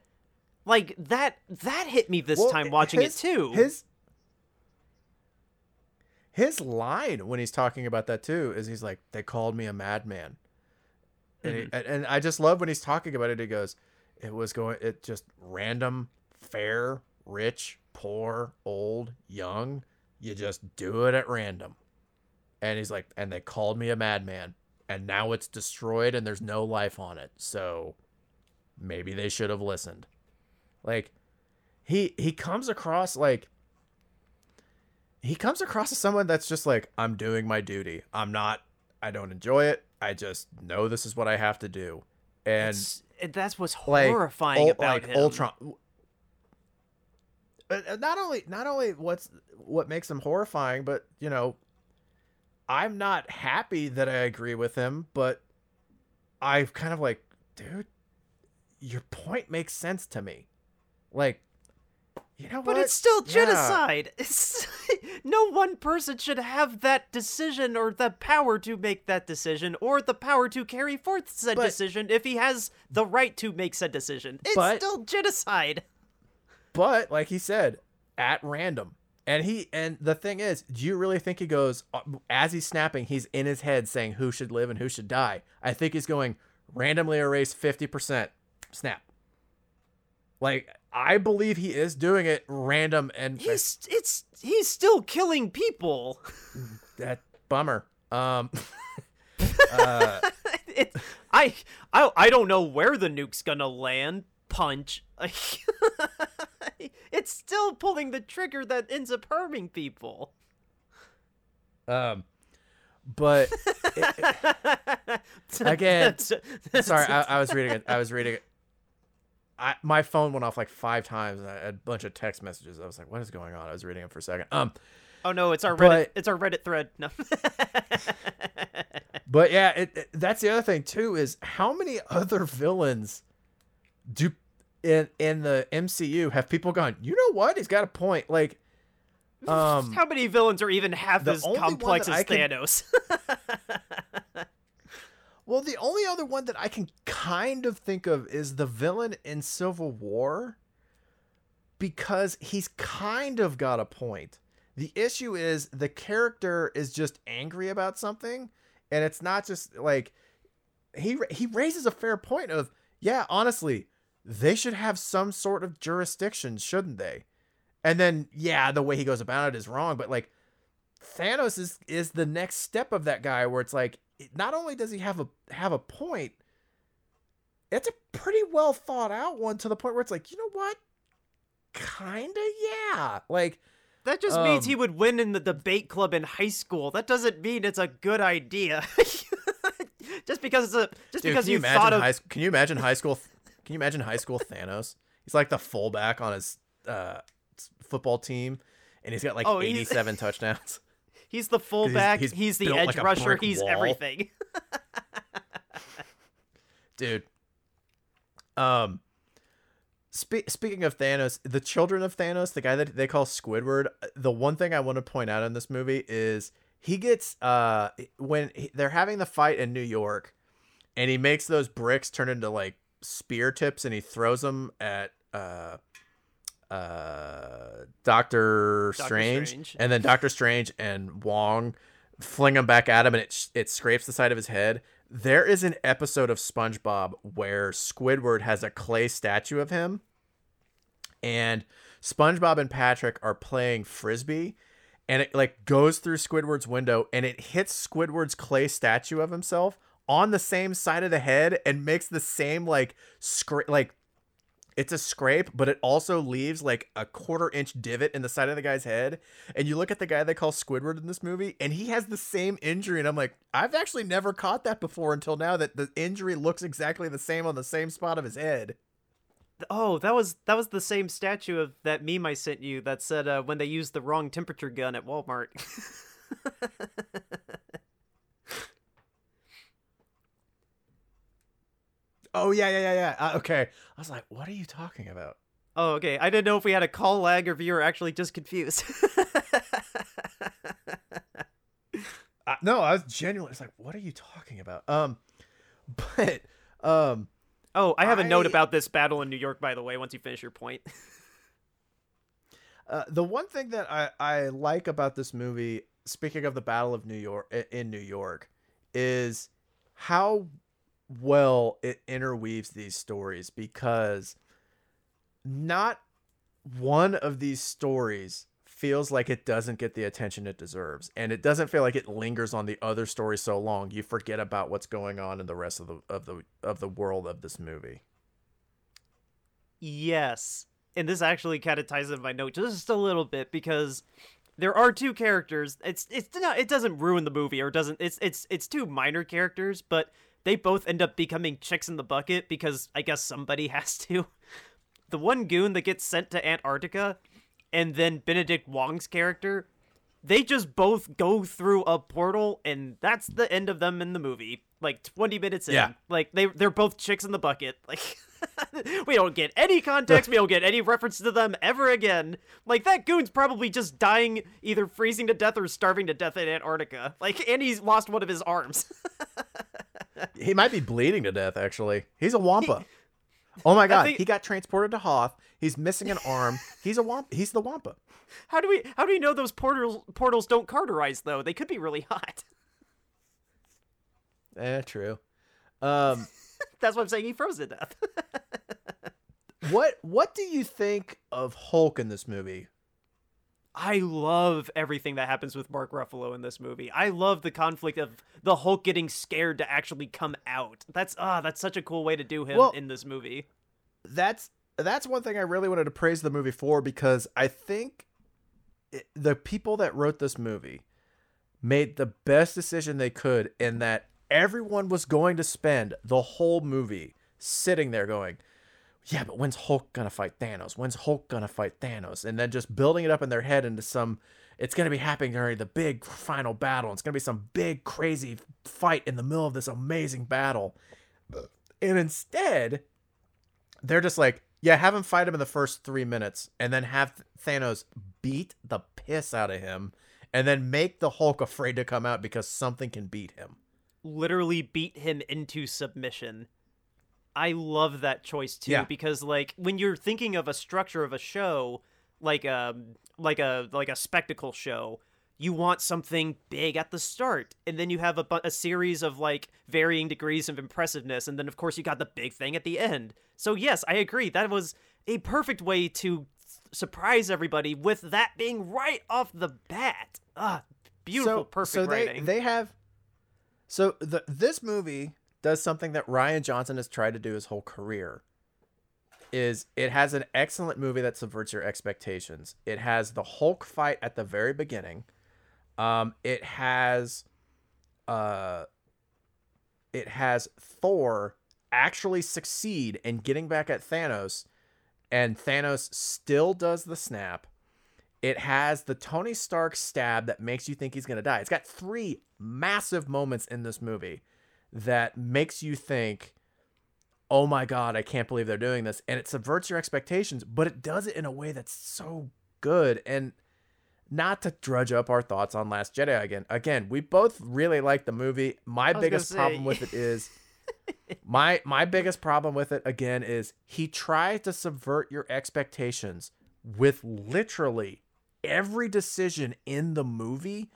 Like that. That hit me this Well, time watching his- it too. his his line when he's talking about that too is he's like they called me a madman. And, he, mm-hmm. and and I just love when he's talking about it he goes it was going it just random fair rich poor old young you just do it at random. And he's like and they called me a madman and now it's destroyed and there's no life on it so maybe they should have listened. Like he he comes across like he comes across as someone that's just like i'm doing my duty. I'm not i don't enjoy it. I just know this is what i have to do. And It's- that's what's like horrifying Ul- about like him. ultron Uh, uh, not only not only what's what makes him horrifying but you know i'm not happy that i agree with him but i kind of like dude your point makes sense to me. Like you know But what it's still Yeah. genocide. It's no one person should have that decision or the power to make that decision or the power to carry forth said But- decision if he has the right to make said decision. It's But- still genocide. but like he said at random and he and the thing is do you really think he goes uh, as he's snapping he's in his head saying who should live and who should die i think he's going randomly erase 50% snap like i believe he is doing it random and He's it's he's still killing people. that bummer um uh it, I, I I don't know where the nuke's gonna land. Punch. it's still pulling the trigger that ends up harming people. um but Again, sorry I, I was reading it i was reading it I, my phone went off like five times and I had a bunch of text messages. I was like, "What is going on?" I was reading it for a second. Um, oh no, it's our Reddit. But- It's our Reddit thread. No. But yeah, it, it- that's the other thing too is how many other villains do in in the MCU have people gone? You know what? He's got a point. Like, um, How many villains are even half as complex as can- Thanos? well, the only other one that I can kind of think of is the villain in Civil War because he's kind of got a point. The issue is the character is just angry about something, and it's not just like he he raises a fair point of yeah, honestly, they should have some sort of jurisdiction, shouldn't they? And then yeah, the way he goes about it is wrong, but like Thanos is is the next step of that guy where it's like not only does he have a have a point, it's a pretty well thought out one to the point where it's like, you know what? Kinda yeah. Like that just means Um, he would win in the debate club in high school. That doesn't mean it's a good idea. just because it's a just Dude, because you, you imagine thought of high, Can you imagine high school? Can you imagine high school Thanos? He's like the fullback on his uh, football team, and he's got like Oh, eighty-seven touchdowns. He's the fullback, he's, he's the edge like rusher, he's wall. everything. Dude, Um, spe- speaking of Thanos, the children of Thanos, the guy that they call Squidward, the one thing I want to point out in this movie is he gets uh when he- they're having the fight in New York, and he makes those bricks turn into like spear tips, and he throws them at uh uh Doctor Doctor Strange, Strange. and then Doctor Strange and Wong fling him back at him, and it it scrapes the side of his head. There is an episode of SpongeBob where Squidward has a clay statue of him, and SpongeBob and Patrick are playing frisbee, and it like goes through Squidward's window, and it hits Squidward's clay statue of himself on the same side of the head, and makes the same like scra- like it's a scrape, but it also leaves like a quarter inch divot in the side of the guy's head. And you look at the guy they call Squidward in this movie, and he has the same injury. And I'm like, I've actually never caught that before until now that the injury looks exactly the same on the same spot of his head. Oh, that was that was the same statue of that meme I sent you that said uh, when they used the wrong temperature gun at Walmart. Oh, yeah, yeah, yeah, yeah. Uh, okay. I was like, what are you talking about? oh, okay. I didn't know if we had a call lag or if you were actually just confused. Uh, no, I was genuinely it's like, what are you talking about? Um, but, um, oh, I have a note about this battle in New York, by the way. Once you finish your point. Uh, the one thing that I, I like about this movie, speaking of the Battle of New York in New York, is how well it interweaves these stories because not one of these stories feels like it doesn't get the attention it deserves and it doesn't feel like it lingers on the other story so long you forget about what's going on in the rest of the of the of the world of this movie Yes. And this actually kind of ties in my note just a little bit because there are two characters. It's it's not it doesn't ruin the movie or doesn't it's it's it's two minor characters, but they both end up becoming chicks in the bucket because I guess somebody has to. The one goon that gets sent to Antarctica and then Benedict Wong's character, they just both go through a portal and that's the end of them in the movie. Like 20 minutes in. Yeah. Like they they're both chicks in the bucket. Like we don't get any context, we don't get any reference to them ever again. Like that goon's probably just dying either freezing to death or starving to death in Antarctica. Like and he's lost one of his arms. He might be bleeding to death, actually. He's a Wampa. oh my god, think- he got transported to Hoth. He's missing an arm. He's a Wampa. He's the Wampa. how do we how do we know those portals portals don't cauterize though? They could be really hot. Eh, true. Um, That's what I'm saying he froze to death. what what do you think of Hulk in this movie? I love everything that happens with Mark Ruffalo in this movie. I love the conflict of the Hulk getting scared to actually come out. That's ah, that's such a cool way to do him Well- in this movie. That's that's one thing I really wanted to praise the movie for because I think it, the people that wrote this movie made the best decision they could in that everyone was going to spend the whole movie sitting there going, yeah, but when's Hulk gonna fight Thanos? When's Hulk gonna fight Thanos? And then just building it up in their head into some, it's gonna be happening during the big final battle. It's gonna be some big crazy fight in the middle of this amazing battle. And instead, they're just like, yeah, have him fight him in the first three minutes, and then have Thanos beat the piss out of him, and then make the Hulk afraid to come out because something can beat him. Literally beat him into submission. I love that choice too Yeah. because like when you're thinking of a structure of a show, like a like a like a spectacle show, you want something big at the start, and then you have a, a series of like varying degrees of impressiveness, and then of course you got the big thing at the end. So yes, I agree. That was a perfect way to surprise everybody with that being right off the bat. Ah, beautiful, perfect so they, writing. They have so the this movie does something that Rian Johnson has tried to do his whole career. Is it has an excellent movie that subverts your expectations. It has the Hulk fight at the very beginning. Um, it has, uh, it has Thor actually succeed in getting back at Thanos, and Thanos still does the snap. It has the Tony Stark stab that makes you think he's going to die. It's got three massive moments in this movie that makes you think oh my god, I can't believe they're doing this, and it subverts your expectations, but it does it in a way that's so good and. Not to drudge up our thoughts on Last Jedi again. Again, we both really like the movie. My biggest say- problem with it is my my biggest problem with it again is he tries to subvert your expectations with literally every decision in the movie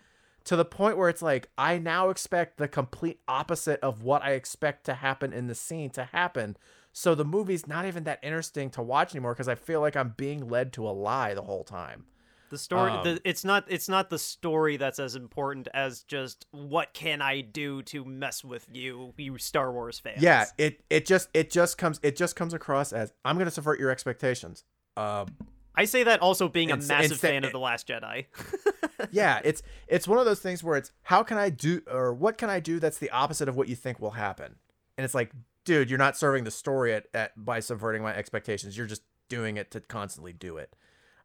to the point where it's like I now expect the complete opposite of what I expect to happen in the scene to happen. So the movie's not even that interesting to watch anymore because I feel like I'm being led to a lie the whole time. The story, Um, the, it's not, it's not the story that's as important as just what can I do to mess with you, you Star Wars fans. Yeah, it it just it just comes it just comes across as I'm gonna subvert your expectations. Um, I say that also being a It's- massive fan of the Last Jedi. yeah, it's it's one of those things where it's how can I do or what can I do that's the opposite of what you think will happen, and it's like, dude, you're not serving the story at, at by subverting my expectations. You're just doing it to constantly do it.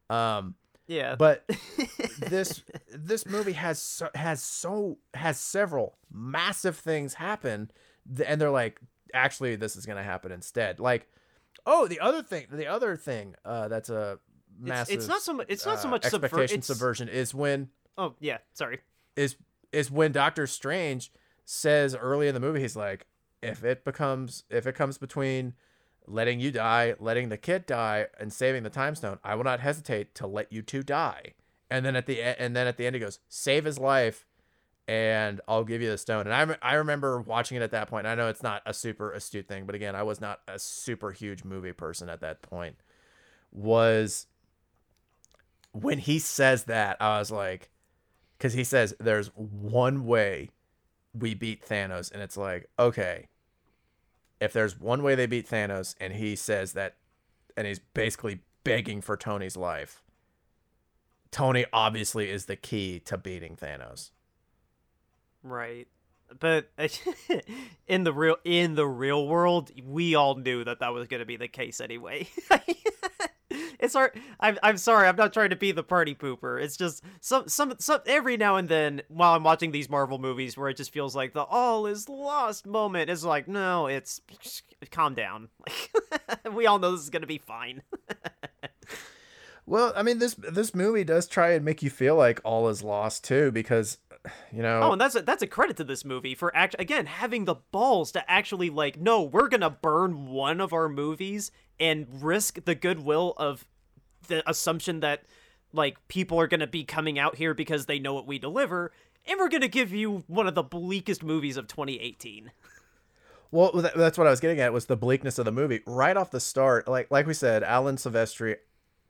Um, yeah, but this this movie has so, has so has several massive things happen, and they're like, actually, this is gonna happen instead. Like, oh, the other thing, the other thing, uh, that's a massive. it's not so much. It's not so uh, much subver- expectation it's- subversion is when Oh yeah, sorry. is is when Doctor Strange says early in the movie he's like if it becomes if it comes between letting you die, letting the kid die and saving the time stone, I will not hesitate to let you two die. And then at the e- and then at the end he goes, "Save his life and I'll give you the stone." And I I remember watching it at that point. I know it's not a super astute thing, but again, I was not a super huge movie person at that point. Was when he says that, I was like because he says there's one way we beat Thanos, and it's like, okay, if there's one way they beat Thanos, and he says that, and he's basically begging for Tony's life, Tony obviously is the key to beating Thanos. Right. But in the real in the real world, we all knew that that was going to be the case anyway. it's hard. I'm I'm sorry. I'm not trying to be the party pooper. It's just some some some every now and then while I'm watching these Marvel movies where it just feels like the all is lost moment is like no, it's calm down. We all know this is going to be fine. Well, I mean this this movie does try and make you feel like all is lost too, because you know. Oh, and that's a, that's a credit to this movie for act again having the balls to actually like, no, we're gonna burn one of our movies and risk the goodwill of the assumption that like people are gonna be coming out here because they know what we deliver, and we're gonna give you one of the bleakest movies of 2018. Well, that's what I was getting at was the bleakness of the movie right off the start. Like like we said, Alan Silvestri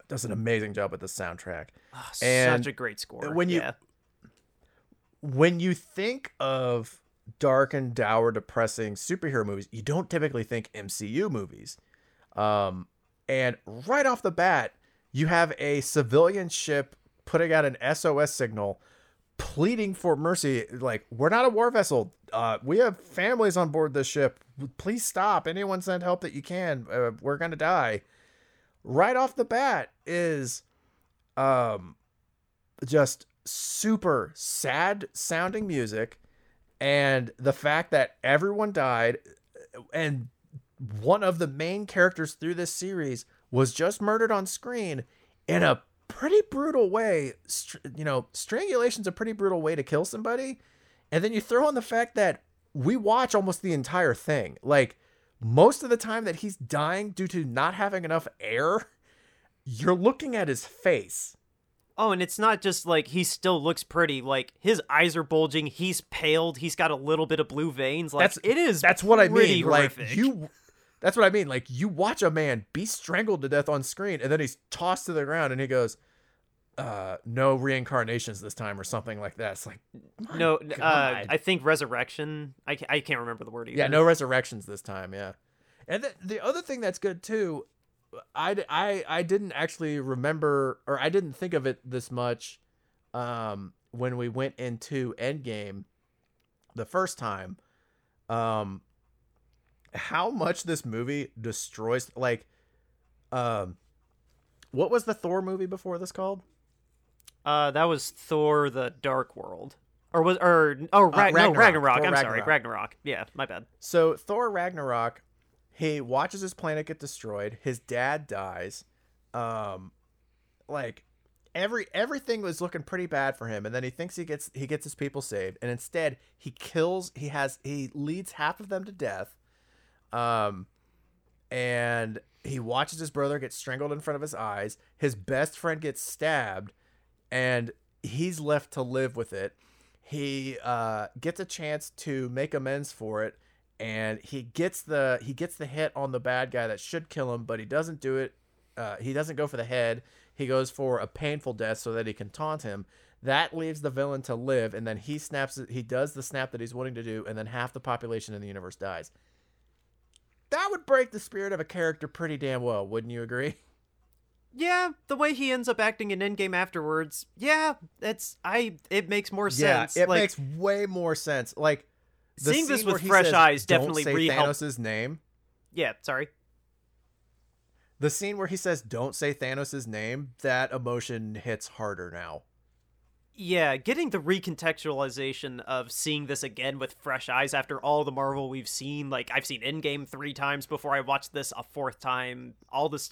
does an amazing job with the soundtrack. Oh, And Such a great score. when you- yeah. When you think of dark and dour, depressing superhero movies, you don't typically think MCU movies. Um, and right off the bat, you have a civilian ship putting out an SOS signal, pleading for mercy. Like, we're not a war vessel. Uh, we have families on board this ship. Please stop. Anyone send help that you can. Uh, we're gonna die. Right off the bat is, um, just super sad sounding music, and the fact that everyone died, and one of the main characters through this series was just murdered on screen in a pretty brutal way. You know, strangulation's a pretty brutal way to kill somebody. And then you throw in the fact that we watch almost the entire thing. Like most of the time that he's dying due to not having enough air, you're looking at his face. Oh, and it's not just like he still looks pretty. Like his eyes are bulging. He's paled. He's got a little bit of blue veins. Like That's- it is. That's what I mean. Like you That's what I mean. Like you watch a man be strangled to death on screen and then he's tossed to the ground and he goes uh no reincarnations this time or something like that. It's like no, uh, I think resurrection. I, ca- I can't remember the word either. Yeah, no resurrections this time. Yeah, and the, the other thing that's good too, I, I I didn't actually remember or I didn't think of it this much, um, when we went into Endgame, the first time, um, how much this movie destroys like, um, what was the Thor movie before this called? Uh, that was Thor: The Dark World, or was or oh no Uh, Ragnarok. Ragnarok. Thor I'm sorry, Ragnarok. Ragnarok. Yeah, my bad. So Thor Ragnarok, he watches his planet get destroyed. His dad dies. Um, like every everything was looking pretty bad for him, and then he thinks he gets he gets his people saved, and instead he kills. He has he leads half of them to death. Um, and he watches his brother get strangled in front of his eyes. His best friend gets stabbed, and he's left to live with it. He uh, gets a chance to make amends for it, and he gets the he gets the hit on the bad guy that should kill him, but he doesn't do it. Uh, he doesn't go for the head. He goes for a painful death so that he can taunt him. That leaves the villain to live, and then he snaps. He does the snap that he's wanting to do, and then half the population in the universe dies that would break the spirit of a character pretty damn well, wouldn't you agree? Yeah, the way he ends up acting in Endgame afterwards, yeah, it's I it makes more yeah, sense. it like, makes way more sense. Like the Seeing this with fresh says, eyes "Don't definitely say re-help- Thanos' name. Yeah, sorry. The scene where he says "Don't say Thanos' name," that emotion hits harder now. Yeah, getting the recontextualization of seeing this again with fresh eyes after all the Marvel we've seen. Like I've seen Endgame three times before I watched this a fourth time. All this,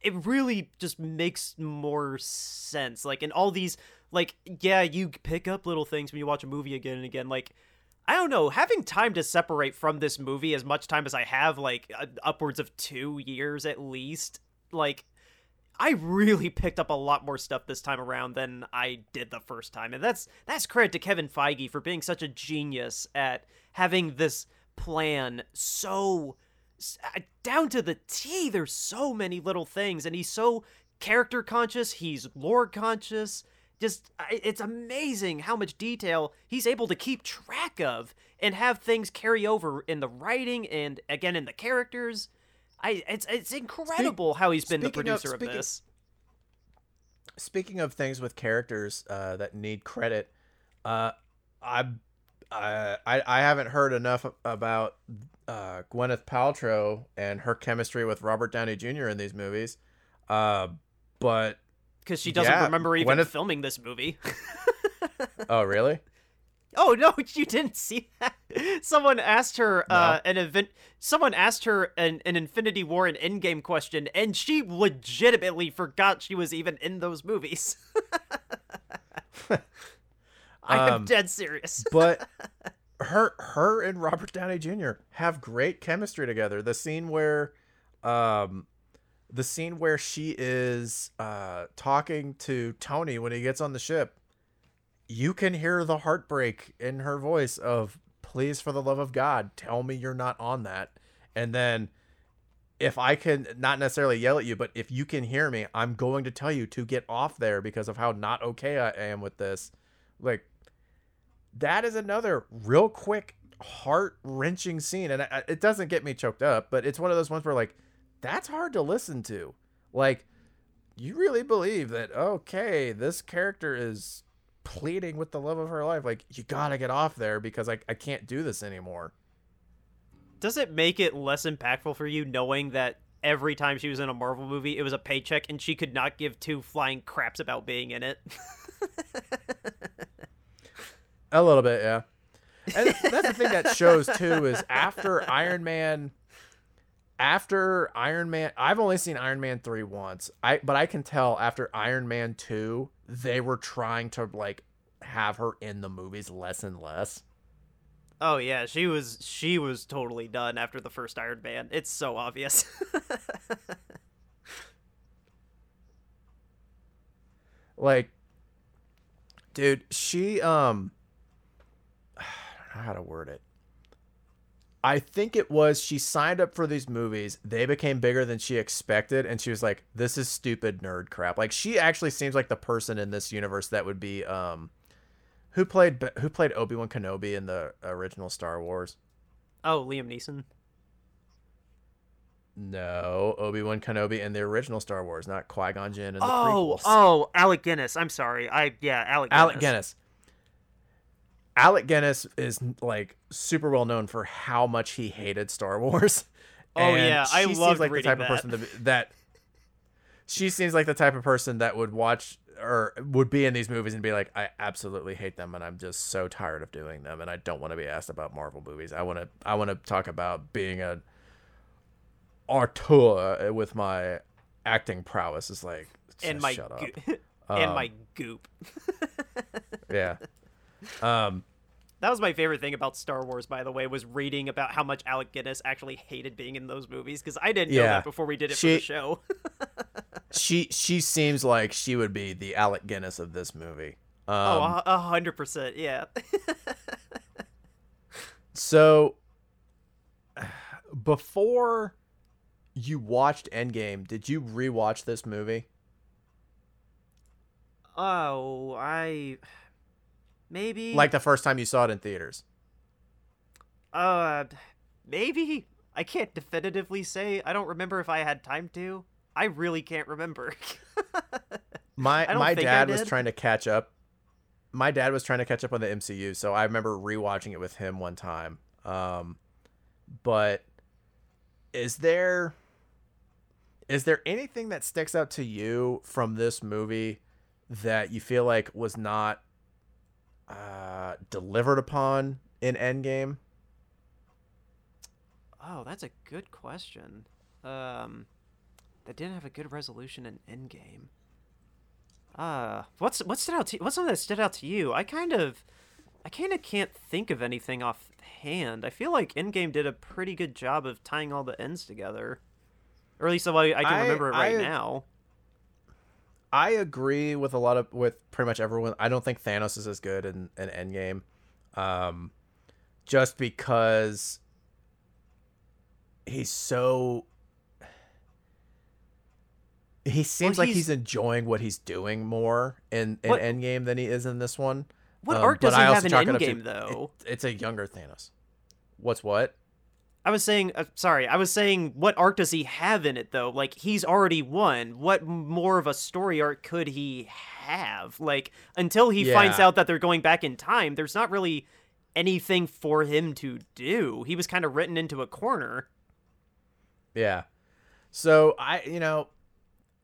it really just makes more sense. Like in all these, like yeah, you pick up little things when you watch a movie again and again. Like I don't know, having time to separate from this movie as much time as I have, like uh, upwards of two years at least. Like I really picked up a lot more stuff this time around than I did the first time. And that's that's credit to Kevin Feige for being such a genius at having this plan so uh, down to the T. There's so many little things and he's so character conscious, he's lore conscious. Just it's amazing how much detail he's able to keep track of and have things carry over in the writing and again in the characters. I it's it's incredible how he's been the speaking of- producer of, speaking- this. Speaking of things with characters uh, that need credit, uh, I, I I haven't heard enough about uh, Gwyneth Paltrow and her chemistry with Robert Downey Jr. in these movies. Uh, but Because she doesn't Yeah, remember even Gwyneth- filming this movie. oh really? oh no, you didn't see that. Someone asked her uh, an event. Someone asked her an, an Infinity War and Endgame question, and she legitimately forgot she was even in those movies. I am Um, dead serious. but her her and Robert Downey Jr. have great chemistry together. The scene where um the scene where she is uh talking to Tony when he gets on the ship, you can hear the heartbreak in her voice of please for the love of God, tell me you're not on that. And then if I can not necessarily yell at you, but if you can hear me, I'm going to tell you to get off there because of how not okay I am with this. Like that is another real quick heart wrenching scene and it doesn't get me choked up but it's one of those ones where like that's hard to listen to like you really believe that okay this character is pleading with the love of her life like you gotta get off there because I, I can't do this anymore Does it make it less impactful for you knowing that every time she was in a Marvel movie, it was a paycheck and she could not give two flying craps about being in it? A little bit, yeah. And that's the thing that shows too is after Iron Man after Iron Man I've only seen Iron Man 3 once. I but I can tell after Iron Man 2 they were trying to like have her in the movies less and less. Oh yeah, she was she was totally done after the first Iron Man. It's so obvious. Like dude, she um I don't know how to word it. I think it was she signed up for these movies. They became bigger than she expected, and she was like, "This is stupid nerd crap." Like she actually seems like the person in this universe that would be um, who played who played Obi Wan Kenobi in the original Star Wars. oh, Liam Neeson. No, Obi Wan Kenobi in the original Star Wars, not Qui Gon Jinn in the Oh, prequels. oh, Alec Guinness. I'm sorry. I yeah, Alec Guinness. Alec Guinness. Alec Guinness is like super well known for how much he hated Star Wars. Oh, And yeah, I seems like the type that. of person be, that she seems like the type of person that would watch or would be in these movies and be like, I absolutely hate them and I'm just so tired of doing them and I don't want to be asked about Marvel movies. I want to I want to talk about being a auteur with my acting prowess is like and my shut up. and Um, my goop. yeah. Um That was my favorite thing about Star Wars, by the way, was reading about how much Alec Guinness actually hated being in those movies because I didn't know that before we did it for the show. she she seems like she would be the Alec Guinness of this movie. Um, oh, a hundred percent, yeah. So before you watched Endgame, did you rewatch this movie? oh, I maybe Like the first time you saw it in theaters? uh maybe I can't definitively say. I don't remember if I had time to. I really can't remember. My my dad was trying to catch up. My dad was trying to catch up on the MCU, so I remember rewatching it with him one time. Um, but is there is there anything that sticks out to you from this movie that you feel like was not uh, delivered upon in Endgame? oh, that's a good question. Um that didn't have a good resolution in Endgame. Uh, what's what stood out to what's something that stood out to you? I kind of, I kind of can't think of anything offhand. I feel like Endgame did a pretty good job of tying all the ends together, or at least the way I can I- remember it right I- now. I agree with a lot of with pretty much everyone. I don't think Thanos is as good in, in Endgame, um, just because he's so. He seems like he's- he's enjoying what he's doing more in, in What- Endgame than he is in this one. What Um, arc does he have in it to- Endgame though? it- it's a younger Thanos. What's what? I was saying, uh, sorry, I was saying, what arc does he have in it though? Like he's already won. What more of a story arc could he have? Like until he finds out that they're going back in time, there's not really anything for him to do. He was kind of written into a corner. Yeah. So I, you know,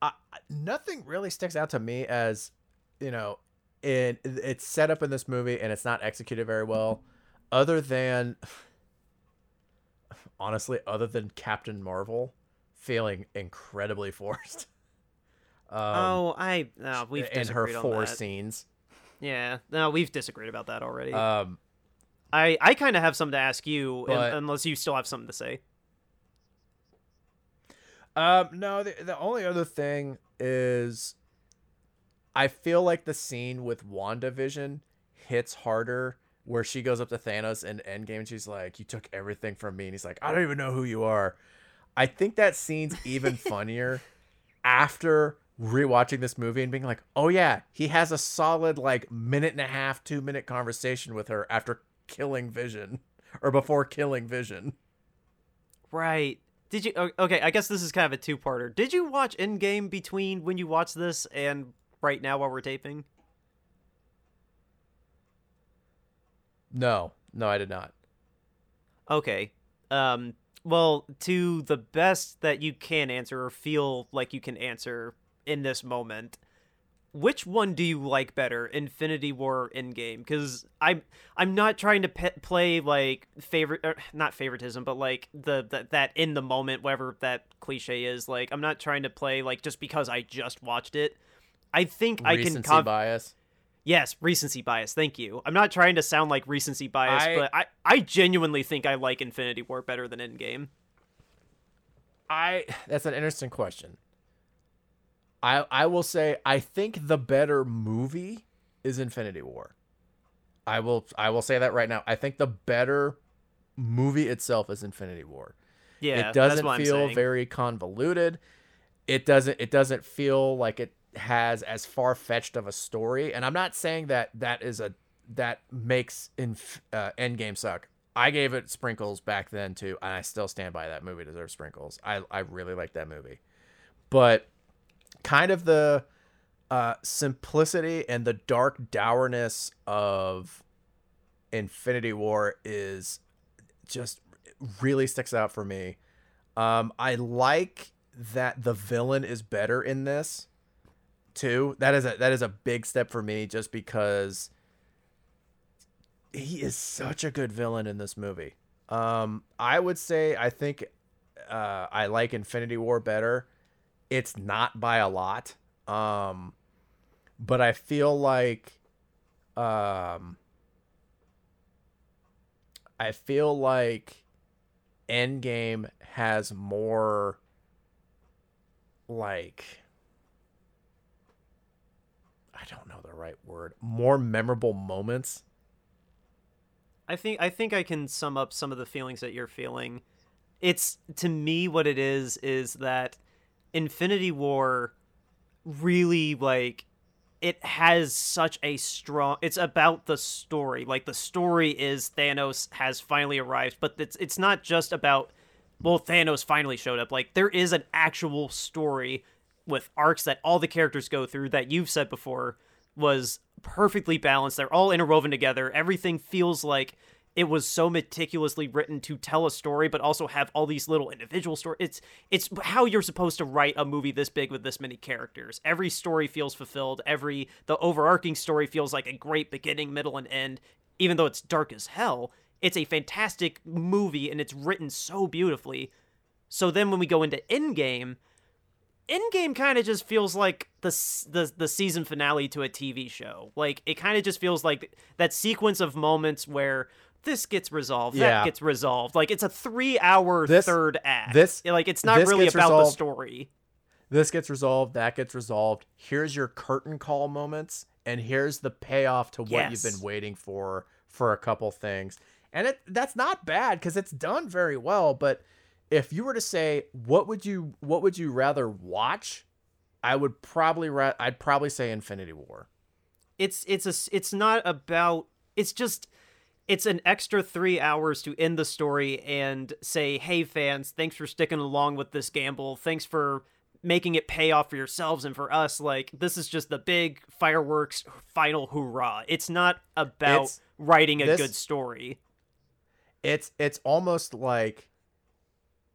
I, I- nothing really sticks out to me as, you know, it it's set up in this movie and it's not executed very well, other than, honestly, other than Captain Marvel feeling incredibly forced. Um, oh, I no, we've in her four scenes. Yeah, no, we've disagreed about that already. Um, I I kind of have something to ask you, but- unless you still have something to say. Um, no, the, the only other thing is I feel like the scene with WandaVision hits harder where she goes up to Thanos in Endgame and she's like, You took everything from me. And he's like, I don't even know who you are. I think that scene's even funnier after rewatching this movie and being like, Oh, yeah, he has a solid, like, minute and a half, two minute conversation with her after killing Vision or before killing Vision. Right. Did you? Okay, I guess this is kind of a two-parter. Did you watch Endgame between when you watched this and right now while we're taping? No, no, I did not. Okay. Um. Well, to the best that you can answer or feel like you can answer in this moment, which one do you like better, Infinity War or Endgame? Because I'm I'm not trying to pe- play like favorite, er, not favoritism, but like the, the that in the moment, whatever that cliche is. Like I'm not trying to play like just because I just watched it. I think I can. Recency Conf- bias. Yes, recency bias. Thank you. I'm not trying to sound like recency bias, I- but I, I genuinely think I like Infinity War better than Endgame. I that's an interesting question. I I will say I think the better movie is Infinity War. I will I will say that right now. I think the better movie itself is Infinity War. Yeah, it doesn't feel very convoluted. It doesn't it doesn't feel like it has as far fetched of a story. And I'm not saying that that is a that makes in uh, Endgame suck. I gave it sprinkles back then too, and I still stand by that movie deserves sprinkles. I I really like that movie, but kind of the uh, simplicity and the dark dourness of Infinity War is just really sticks out for me. Um, I like that the villain is better in this That is a that is a big step for me, just because he is such a good villain in this movie. Um, I would say I think uh, I like Infinity War better. It's not by a lot. Um, but I feel like um I feel like Endgame has more like I don't know the right word. More memorable moments. I think I think I can sum up some of the feelings that you're feeling. It's to me what it is is that Infinity War really like it has such a strong it's about the story like the story is thanos has finally arrived but it's it's not just about well thanos finally showed up like there is an actual story with arcs that all the characters go through that you've said before was perfectly balanced. They're all interwoven together. Everything feels like it was so meticulously written to tell a story but also have all these little individual stories it's it's how you're supposed to write a movie this big with this many characters. Every story feels fulfilled. Every the overarching story feels like a great beginning middle and end. Even though it's dark as hell it's a fantastic movie and it's written so beautifully. So then when we go into Endgame Endgame kind of just feels like the, the the season finale to a TV show. Like it kind of just feels like that sequence of moments where this gets resolved, Yeah. that gets resolved. Like it's a three hour This- third act. this- like it's not really about the story. This gets resolved, that gets resolved. Here's your curtain call moments and here's the payoff to what Yes. you've been waiting for for a couple things. And it that's not bad cuz it's done very well, but if you were to say what would you what would you rather watch? I would probably ra- I'd probably say Infinity War. It's it's a it's not about it's just it's an extra three hours to end the story and say, hey fans, thanks for sticking along with this gamble. Thanks for making it pay off for yourselves and for us. Like this is just the big fireworks final hoorah. It's not about It's- writing a this- good story. It's it's almost like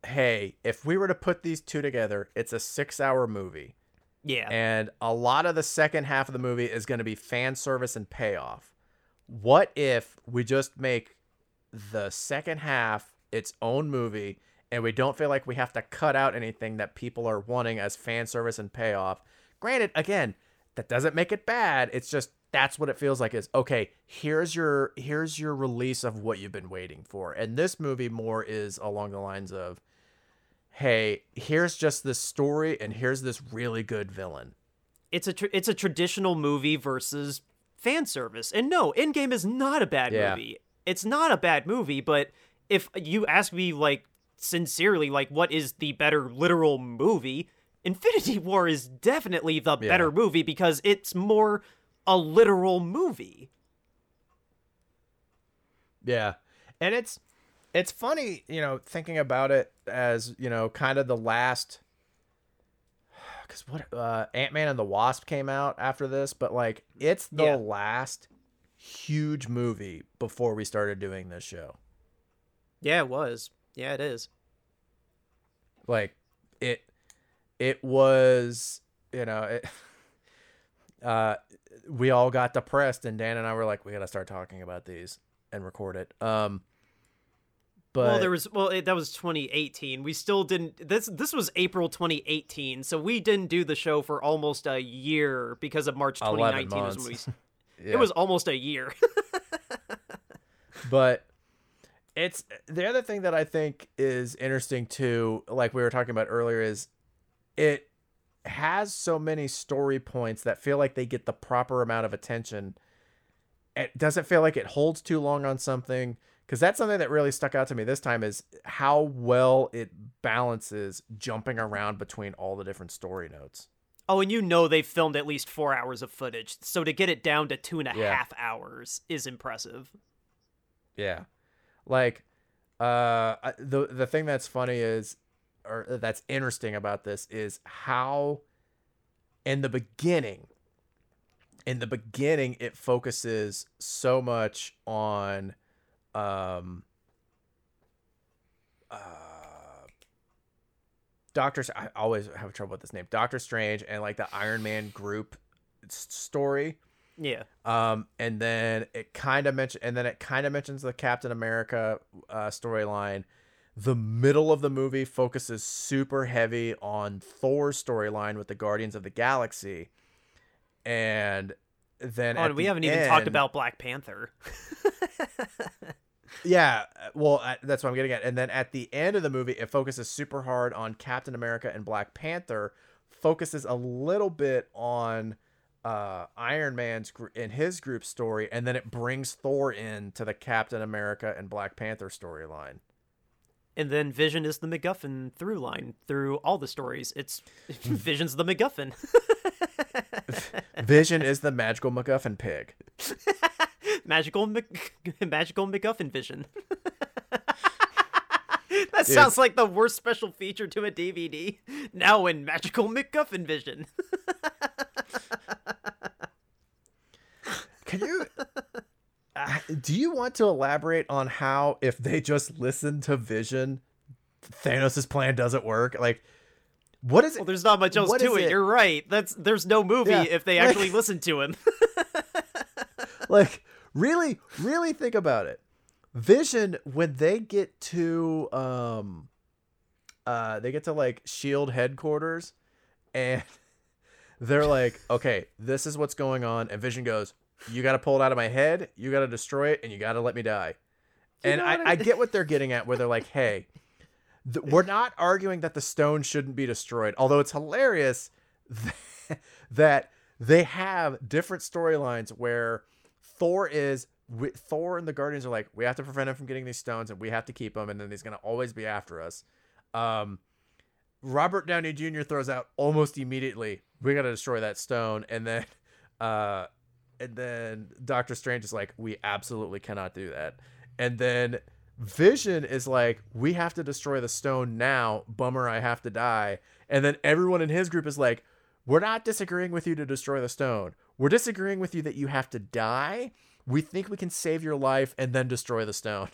hey, if we were to put these two together, it's a 6-hour movie. Yeah. and a lot of the second half of the movie is going to be fan service and payoff. What if we just make the second half its own movie and we don't feel like we have to cut out anything that people are wanting as fan service and payoff? Granted, again, that doesn't make it bad. It's just that's what it feels like is okay, here's your here's your release of what you've been waiting for. And this movie more is along the lines of hey, here's just this story and here's this really good villain. it's a tr- it's a traditional movie versus fan service. And no, Endgame is not a bad Yeah. movie. It's not a bad movie, but if you ask me like sincerely like what is the better literal movie, Infinity War is definitely the Yeah. better movie because it's more a literal movie. Yeah. And it's it's funny, you know, thinking about it as, you know, kind of the last cuz what uh Ant-Man and the Wasp came out after this, but like it's the Yeah. last huge movie before we started doing this show. Yeah, it was. Yeah, it is. Like it it was, you know, it uh we all got depressed and Dan and I were like we got to start talking about these and record it. Um but well, there was well it, that was 2018. We still didn't. This this was April 2018, so we didn't do the show for almost a year because of March 2019 is when we months. It was almost a year. but it's the other thing that I think is interesting too, like we were talking about earlier, is it has so many story points that feel like they get the proper amount of attention. It doesn't feel like it holds too long on something because that's something that really stuck out to me this time is how well it balances jumping around between all the different story notes. oh, and you know they filmed at least four hours of footage, so to get it down to two and a half Yeah. hours is impressive. Yeah. Like uh the the thing that's funny is or that's interesting about this is how in the beginning in the beginning it focuses so much on um uh Doctor I always have trouble with this name. Doctor Strange and like the Iron Man group story. Yeah, Um, and then it kind of mention, and then it kind of mentions the Captain America uh, storyline, The middle of the movie focuses super heavy on Thor's storyline with the Guardians of the Galaxy. And then Oh, we haven't even talked about Black Panther. Yeah, uh, well, that's what I'm getting at. And then at the end of the movie, it focuses super hard on Captain America and Black Panther. Focuses a little bit on uh, Iron Man's gr- in his group story, and then it brings Thor in to the Captain America and Black Panther storyline. And then Vision is the MacGuffin through line through all the stories. It's Vision's the MacGuffin. Vision is the magical MacGuffin pig. magical Mc... magical MacGuffin Vision. that sounds like the worst special feature to a DVD. Now in magical MacGuffin Vision. Can you? Uh, do you want to elaborate on how, if they just listen to Vision, Thanos' plan doesn't work? Like, what is it? Well, there's not much else What to it. it? You're right. That's there's no movie Yeah, if they like- actually listen to him. like really really think about it. Vision when they get to um uh they get to like shield headquarters and they're like okay this is what's going on and vision goes you got to pull it out of my head you got to destroy it and you got to let me die. And know I, what I I- get what they're getting at where they're like hey th- we're not arguing that the stone shouldn't be destroyed although it's hilarious that they have different storylines where Thor is Thor and the Guardians are like we have to prevent him from getting these stones and we have to keep him and then he's gonna always be after us. Um, Robert Downey Jr. throws out almost immediately we gotta destroy that stone and then uh, and then Doctor Strange is like we absolutely cannot do that and then Vision is like we have to destroy the stone now. Bummer, I have to die. And then everyone in his group is like we're not disagreeing with you to destroy the stone. We're disagreeing with you that you have to die. We think we can save your life and then destroy the stone.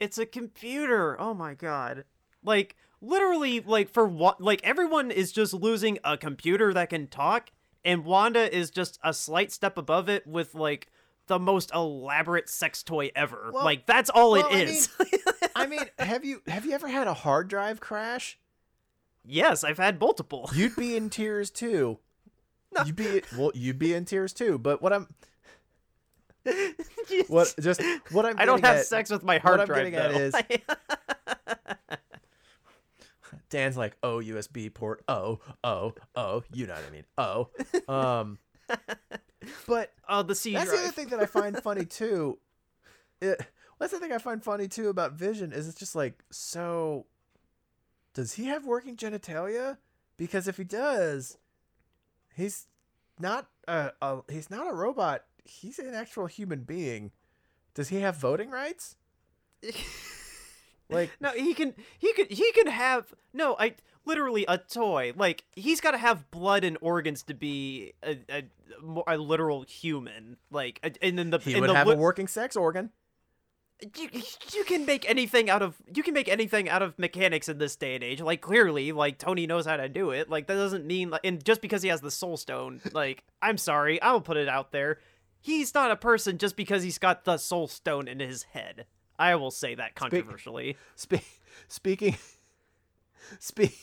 it's a computer. Oh my god. Like literally like for what like everyone is just losing a computer that can talk and Wanda is just a slight step above it with like the most elaborate sex toy ever. Well- like that's all well, I it is. I mean, have you have you ever had a hard drive crash? yes, I've had multiple. You'd be in tears too. You'd be well, you'd be in tears too. But what I'm what just what I'm I don't have at- sex with my hard I'm drive getting at is- Dan's like, oh, USB port. Oh, oh, oh. You know what I mean. Oh. Um but oh, the C That's drive. the other thing that I find funny too. It, that's the thing I find funny too about Vision is it's just like so. Does he have working genitalia? Because if he does, he's not a, a he's not a robot. He's an actual human being. Does he have voting rights? Like No, he can he could he can have no, I literally a toy. Like he's got to have blood and organs to be a a, a literal human. Like and then the he would the have a working sex organ. You, you can make anything out of you can make anything out of mechanics in this day and age. Like clearly, like Tony knows how to do it. Like that doesn't mean like and just because he has the soul stone, like I'm sorry, I will put it out there. He's not a person just because he's got the soul stone in his head. I will say that controversially. Spe- speaking, spe-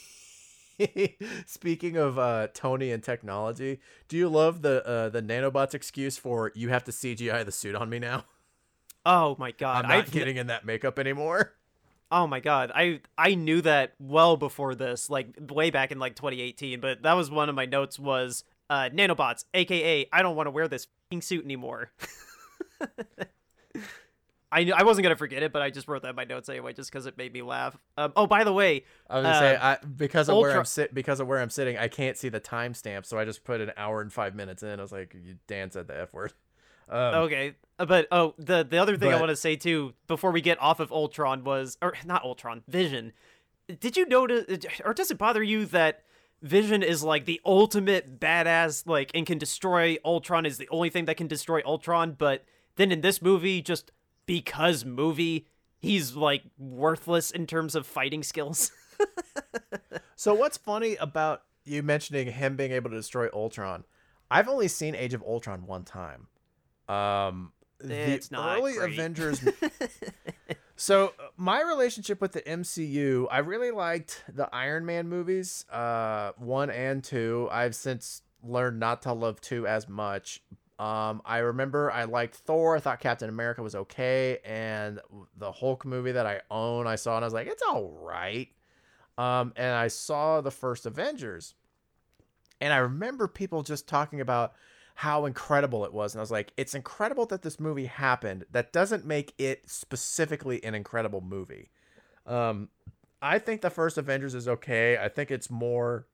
speaking of uh, Tony and technology, do you love the uh, the nanobots excuse for you have to CGI the suit on me now? Oh my god, I'm not I've- getting in that makeup anymore. Oh my god, I I knew that well before this, like way back in like 2018. But that was one of my notes was uh, nanobots, aka I don't want to wear this fing suit anymore. I knew I wasn't gonna forget it, but I just wrote that in my notes anyway, just because it made me laugh. Um, oh, by the way, I was gonna say Uh, I, because of where I'm sit because of where I'm sitting, I can't see the timestamp, so I just put an hour and five minutes in. I was like, you Dan said the f word. Um, okay, but oh, the the other thing I want to say too before we get off of Ultron was, or not Ultron, Vision. Did you notice, or does it bother you that Vision is like the ultimate badass, like, and can destroy Ultron? Is the only thing that can destroy Ultron, but then in this movie, just because movie, he's like worthless in terms of fighting skills. So what's funny about you mentioning him being able to destroy Ultron? I've only seen Age of Ultron one time. Um, the not early great. Avengers. So uh, my relationship with the MCU, I really liked the Iron Man movies, uh, one and two. I've since learned not to love two as much. Um, I remember I liked Thor. I thought Captain America was okay, and the Hulk movie that I own, I saw and I was like, it's all right. Um, and I saw the first Avengers, and I remember people just talking about how incredible it was. And I was like, it's incredible that this movie happened. That doesn't make it specifically an incredible movie. Um, I think the first Avengers is okay. I think it's more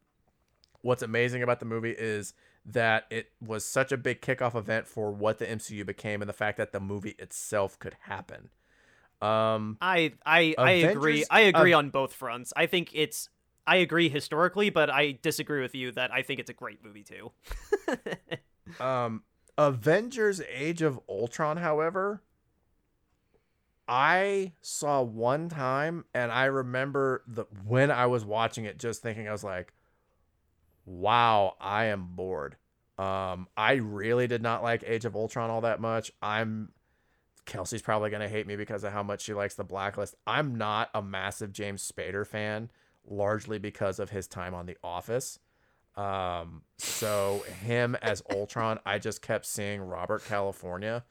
what's amazing about the movie is that it was such a big kickoff event for what the MCU became and the fact that the movie itself could happen. Um, I I I agree. I agree uh, on both fronts. I think it's I agree historically, but I disagree with you that I think it's a great movie too. um, Avengers: Age of Ultron, however, I saw one time, and I remember the when I was watching it, just thinking I was like, "Wow, I am bored." Um, I really did not like Age of Ultron all that much. I'm Kelsey's probably gonna hate me because of how much she likes the Blacklist. I'm not a massive James Spader fan, largely because of his time on The Office. Um, so him as Ultron, I just kept seeing Robert California.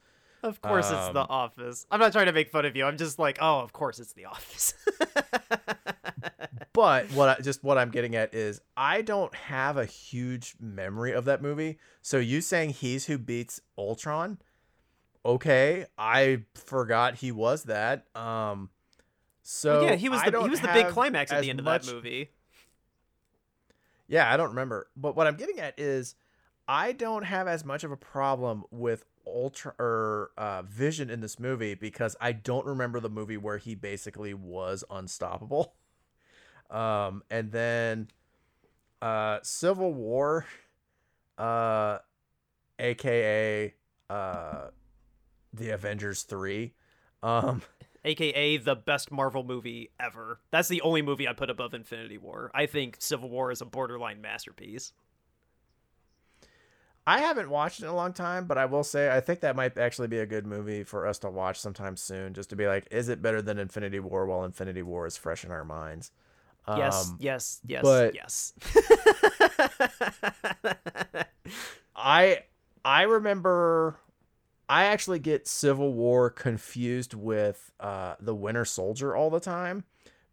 Of course, um, it's The um, Office. I'm not trying to make fun of you. I'm just like, oh, of course, it's The Office. but what I, just what I'm getting at is I don't have a huge memory of that movie. So you saying he's who beats Ultron? Okay, I forgot he was that. Um, so yeah, he was the he was the big climax at the end much, of that movie. Yeah, I don't remember. But what I'm getting at is I don't have as much of a problem with Ultra or uh, Vision in this movie because I don't remember the movie where he basically was unstoppable. Um, and then uh, Civil War, uh, aka uh, the Avengers three. Um, aka the best Marvel movie ever. That's the only movie I put above Infinity War. I think Civil War is a borderline masterpiece. I haven't watched it in a long time, but I will say I think that might actually be a good movie for us to watch sometime soon, just to be like, is it better than Infinity War while Infinity War is fresh in our minds? Yes, um, yes, yes, but yes. I I remember I actually get Civil War confused with uh, the Winter Soldier all the time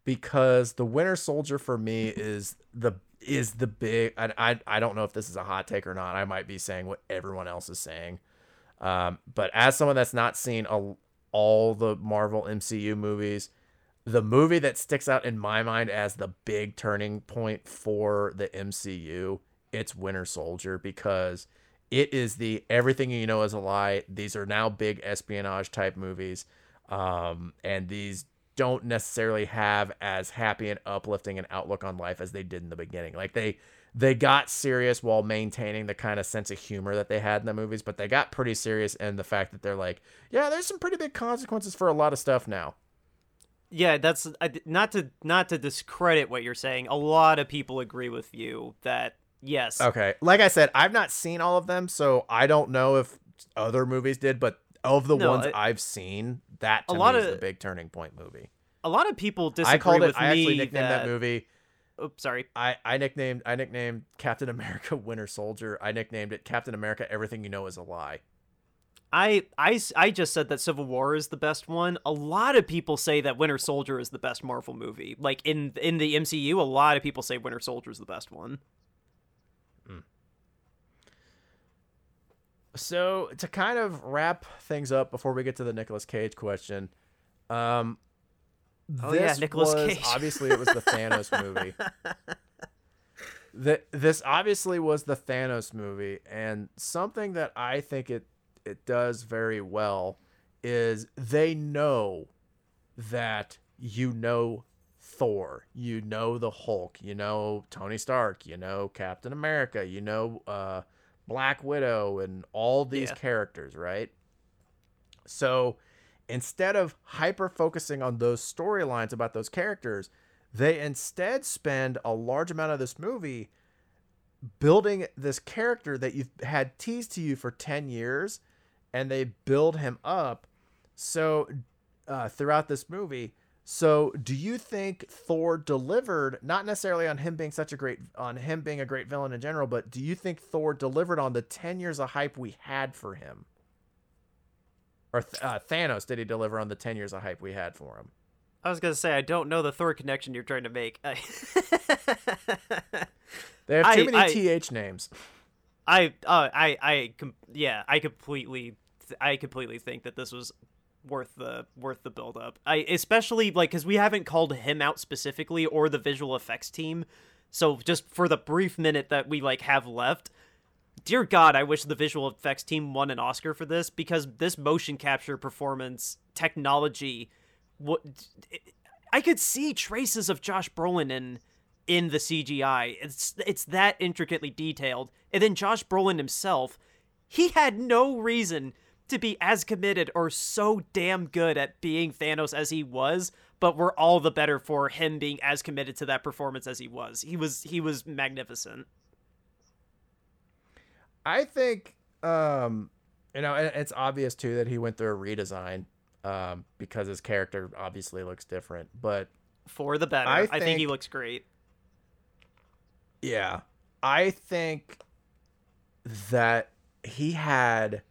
because the Winter Soldier for me is the is the big. I, I, I don't know if this is a hot take or not. I might be saying what everyone else is saying, um, but as someone that's not seen a, all the Marvel MCU movies, the movie that sticks out in my mind as the big turning point for the MCU, it's Winter Soldier because it is the everything you know is a lie. These are now big espionage type movies, um, and these don't necessarily have as happy and uplifting an outlook on life as they did in the beginning. Like they they got serious while maintaining the kind of sense of humor that they had in the movies, but they got pretty serious in the fact that they're like, yeah, there's some pretty big consequences for a lot of stuff now. Yeah, that's not to not to discredit what you're saying. A lot of people agree with you that Yes. Okay. Like I said, I've not seen all of them, so I don't know if other movies did, but of the no, ones it, I've seen, that to a lot of, the big turning point movie. A lot of people disagree with me. I called it, I actually nicknamed that, that movie. Oops, sorry. I, I nicknamed I nicknamed Captain America Winter Soldier. I nicknamed it Captain America Everything You Know Is a Lie. I, I, I just said that Civil War is the best one. A lot of people say that Winter Soldier is the best Marvel movie. Like in in the MCU, a lot of people say Winter Soldier is the best one. So to kind of wrap things up before we get to the Nicolas Cage question, um, oh yeah, Nicolas Cage. obviously it was the Thanos movie. This obviously was the Thanos movie, and something that I think it it does very well is they know that you know Thor, you know the Hulk, you know Tony Stark, you know Captain America, you know uh, Black Widow and all these yeah. characters, right? So instead of hyper focusing on those storylines about those characters, they instead spend a large amount of this movie building this character that you've had teased to you for 10 years and they build him up. So uh, throughout this movie. So, do you think Thor delivered not necessarily on him being such a great on him being a great villain in general, but do you think Thor delivered on the 10 years of hype we had for him? Or uh, Thanos did he deliver on the 10 years of hype we had for him? I was gonna say I don't know the Thor connection you're trying to make. They have too I- many I- th names. I, uh, I, I, yeah, I completely, I completely think that this was worth the worth the build up. I especially like because we haven't called him out specifically or the visual effects team. So just for the brief minute that we like have left, dear God, I wish the visual effects team won an Oscar for this because this motion capture performance technology, what I could see traces of Josh Brolin in in the CGI. It's it's that intricately detailed. And then Josh Brolin himself, he had no reason to be as committed or so damn good at being Thanos as he was, but we're all the better for him being as committed to that performance as he was. He was he was magnificent. I think, um, you know, it's obvious too that he went through a redesign um, because his character obviously looks different. But For the better. I I think, he looks great. yeah, I think that he had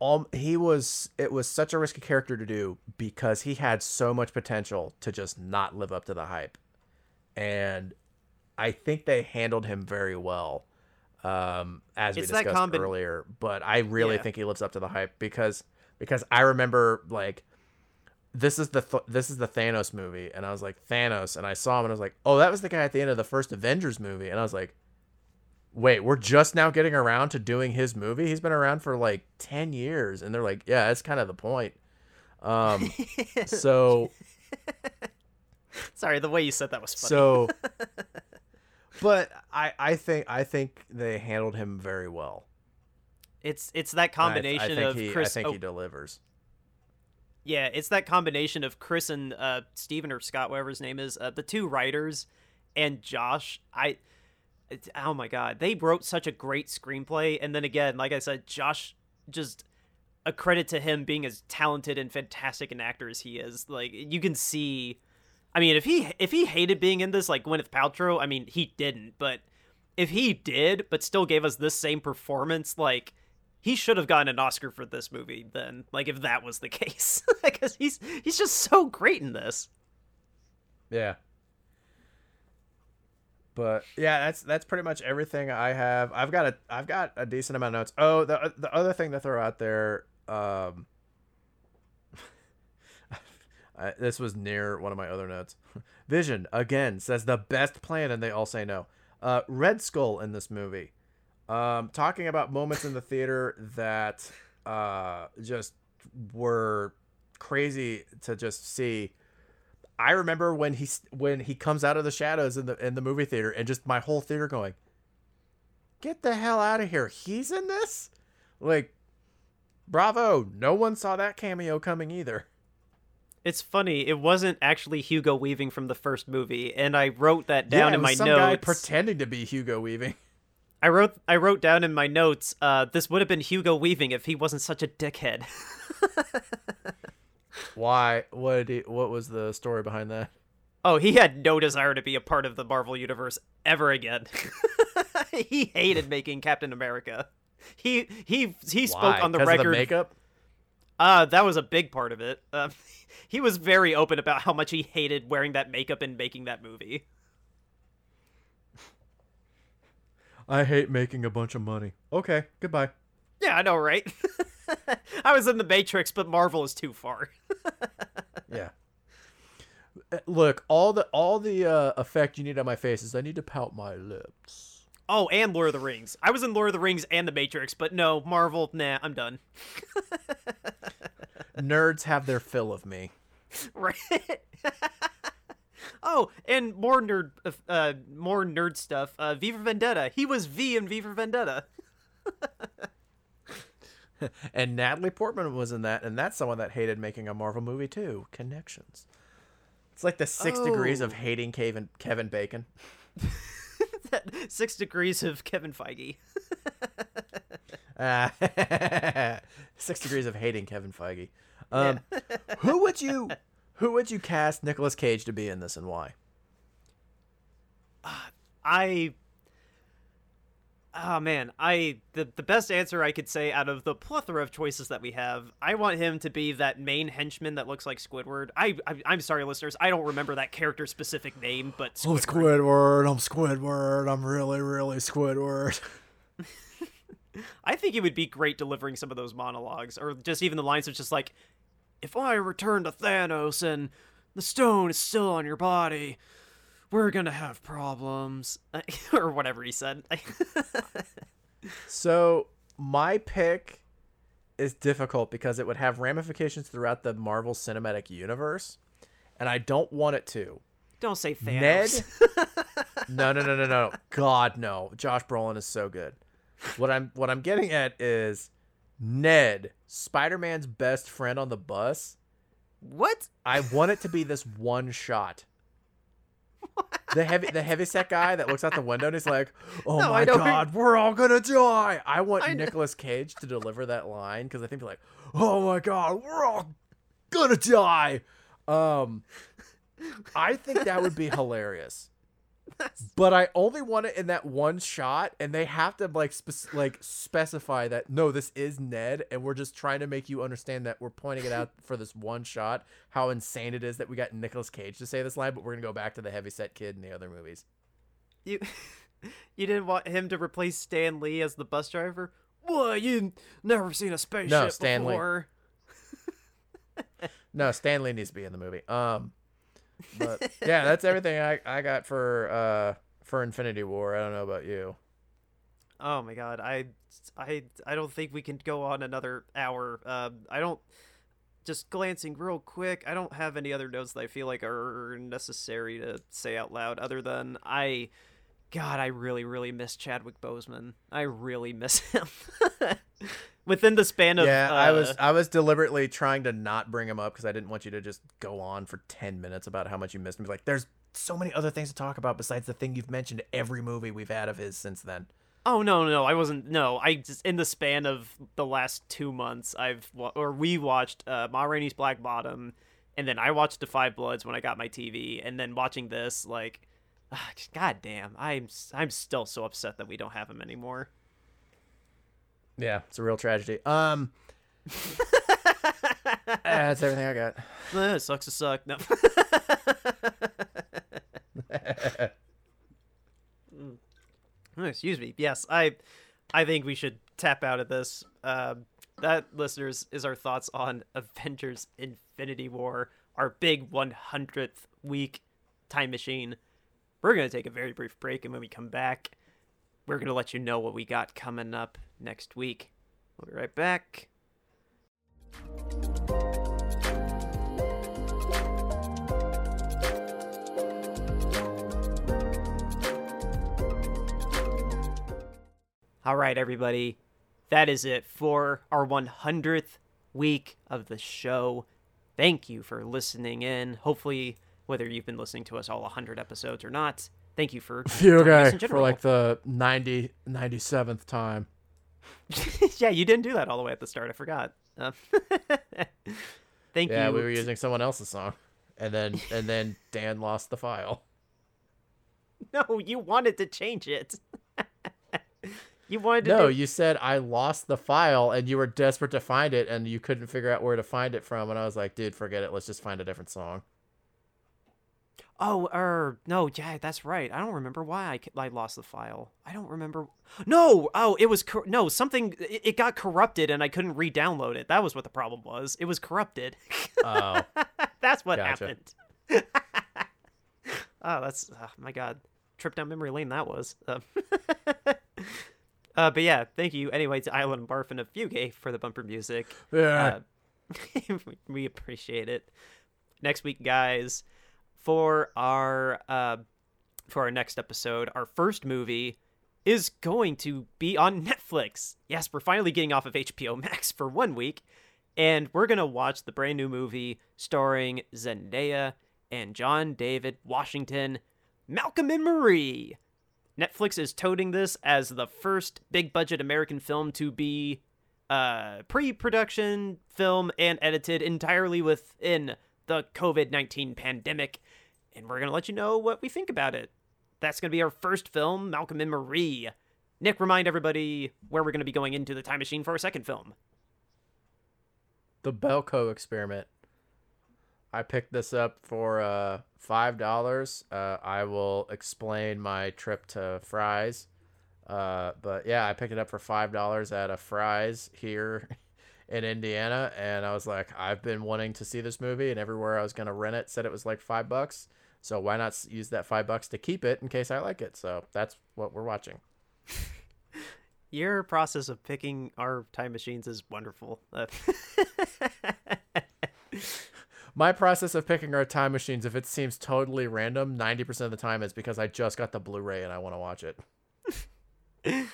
all he was it was such a risky character to do because he had so much potential to just not live up to the hype and i think they handled him very well um as It's we discussed combi- earlier but i really Yeah. think he lives up to the hype because because i remember like this is the th- this is the Thanos movie, and I was like Thanos, and I saw him, and I was like, oh, that was the guy at the end of the first Avengers movie, and I was like, wait, we're just now getting around to doing his movie. He's been around for like ten years, and they're like, yeah, that's kind of the point. Um, so Sorry, the way you said that was funny. so, but I I think I think they handled him very well. it's it's that I- combination I, think of he, Chris. I think oh, he delivers. Yeah, it's that combination of Chris and uh, Steven or Scott, whatever his name is, uh, the two writers, and Josh. I, oh my god, they wrote such a great screenplay. And then again, like I said, Josh just a credit to him being as talented and fantastic an actor as he is. Like you can see, I mean, if he if he hated being in this, like Gwyneth Paltrow, I mean, he didn't, but if he did, but still gave us this same performance, like he should have gotten an Oscar for this movie then, like if that was the case. Because he's he's just so great in this. Yeah. But yeah, that's that's pretty much everything I have. I've got a I've got a decent amount of notes. Oh, the the other thing to throw out there, um, I, this was near one of my other notes. Vision again says the best plan, and they all say no. Uh, Red Skull in this movie, um, talking about moments in the theater that uh just were crazy to just see. I remember when he when he comes out of the shadows in the in the movie theater and just my whole theater going, "Get the hell out of here! He's in this!" Like, bravo! No one saw that cameo coming either. It's funny, it wasn't actually Hugo Weaving from the first movie, and I wrote that down yeah, in my some notes. guy pretending to be Hugo Weaving. I wrote I wrote down in my notes, uh, this would have been Hugo Weaving if he wasn't such a dickhead. Why? What? Did he, what was the story behind that? Oh, he had no desire to be a part of the Marvel universe ever again. he hated making Captain America. He he he spoke Why? on the 'Cause of record. makeup. Uh, that was a big part of it. Um, he was very open about how much he hated wearing that makeup and making that movie. I hate making a bunch of money. Okay, goodbye. Yeah, I know, right? I was in the Matrix, but Marvel is too far. Yeah. Uh, Look, all the all the uh, effect you need on my face is I need to pout my lips. Oh, and Lord of the Rings. I was in Lord of the Rings and the Matrix, but no, Marvel, nah, I'm done. Nerds have their fill of me. right? oh, and more nerd, uh, more nerd stuff. Uh, V for Vendetta. He was V in V for Vendetta. And Natalie Portman was in that, and that's someone that hated making a Marvel movie too. Connections. It's like the six degrees of Oh. hating Kevin Kevin Bacon. Six degrees of Kevin Feige. Uh, six degrees of hating Kevin Feige. Um, who would you who would you cast Nicolas Cage to be in this and why? I Oh man, I the the best answer I could say out of the plethora of choices that we have, I want him to be that main henchman that looks like Squidward. I, I am sorry, listeners, I don't remember that character specific name, but oh, Squidward. I'm Squidward. I'm Squidward. I'm really, really Squidward. I think he would be great delivering some of those monologues, or just even the lines of just like, "If I return to Thanos and the stone is still on your body." We're gonna have problems or whatever he said so my pick is difficult because it would have ramifications throughout the marvel cinematic universe and i don't want it to don't say Thanos. Ned. no, no, no, no, no. God, no. Josh Brolin is so good. What I'm what I'm getting at is Ned, Spider-Man's best friend on the bus. What? I want it to be this one shot the heavy the heavy set guy that looks out the window and he's like, "Oh no, my god, we're all gonna die." I want I Nicolas Cage to deliver that line because I think like, "Oh my god, we're all gonna die." Um, I think that would be hilarious. But I only want it in that one shot, and they have to like spe- like specify that no, this is Ned, and we're just trying to make you understand that we're pointing it out for this one shot. How insane it is that we got Nicolas Cage to say this line, but we're gonna go back to the heavyset kid in the other movies. You, you didn't want him to replace Stan Lee as the bus driver? What? You never seen a spaceship no, Stan before? no, Stan Lee needs to be in the movie. Um. But yeah, that's everything I, I got for uh for Infinity War. I don't know about you. Oh my god, I I I don't think we can go on another hour. Uh, I don't. Just glancing real quick, I don't have any other notes that I feel like are necessary to say out loud. Other than I, God, I really really miss Chadwick Boseman. I really miss him. within the span of yeah uh, i was i was deliberately trying to not bring him up because i didn't want you to just go on for 10 minutes about how much you missed him like there's so many other things to talk about besides the thing you've mentioned every movie we've had of his since then oh no no i wasn't no i just in the span of the last two months i've or we watched uh ma rainey's black bottom and then i watched the five bloods when i got my tv and then watching this like god damn i'm i'm still so upset that we don't have him anymore yeah, it's a real tragedy. Um, that's everything I got. It sucks to suck. No. Mm. Excuse me. Yes, I, I think we should tap out of this. Uh, that, listeners, is our thoughts on Avengers: Infinity War, our big 100th week time machine. We're gonna take a very brief break, and when we come back, we're going to let you know what we got coming up next week. We'll be right back. All right, everybody. That is it for our 100th week of the show. Thank you for listening in. Hopefully, whether you've been listening to us all 100 episodes or not, thank you for you for like the 90 97th time. yeah, you didn't do that all the way at the start. I forgot. Uh, thank yeah, you. Yeah, we were using someone else's song, and then and then Dan lost the file. No, you wanted to change it. you wanted to. No, do... you said I lost the file, and you were desperate to find it, and you couldn't figure out where to find it from. And I was like, dude, forget it. Let's just find a different song. Oh, er, no, yeah, that's right. I don't remember why I, I lost the file. I don't remember. No, oh, it was cor- no something. It, it, got corrupted and I couldn't re-download it. That was what the problem was. It was corrupted. Oh, that's what gotcha. happened. oh, that's oh, my god, trip down memory lane that was. Uh, uh, but yeah, thank you anyway to Island Barf and a Fugue for the bumper music. Yeah, uh, we appreciate it. Next week, guys for our uh, for our next episode, our first movie is going to be on Netflix. Yes, we're finally getting off of HBO Max for one week, and we're gonna watch the brand new movie starring Zendaya and John David Washington, Malcolm and Marie. Netflix is toting this as the first big budget American film to be uh, pre-production film and edited entirely within the COVID-19 pandemic, and we're gonna let you know what we think about it. That's gonna be our first film, Malcolm and Marie. Nick, remind everybody where we're gonna be going into the time machine for our second film. The Belko experiment. I picked this up for uh, five dollars. Uh, I will explain my trip to Fry's. Uh, but yeah, I picked it up for five dollars at a Fry's here in Indiana, and I was like, I've been wanting to see this movie, and everywhere I was gonna rent it said it was like five bucks. So why not use that five bucks to keep it in case I like it? So that's what we're watching. Your process of picking our time machines is wonderful. Uh, My process of picking our time machines, if it seems totally random, ninety percent of the time is because I just got the Blu-ray and I want to watch it.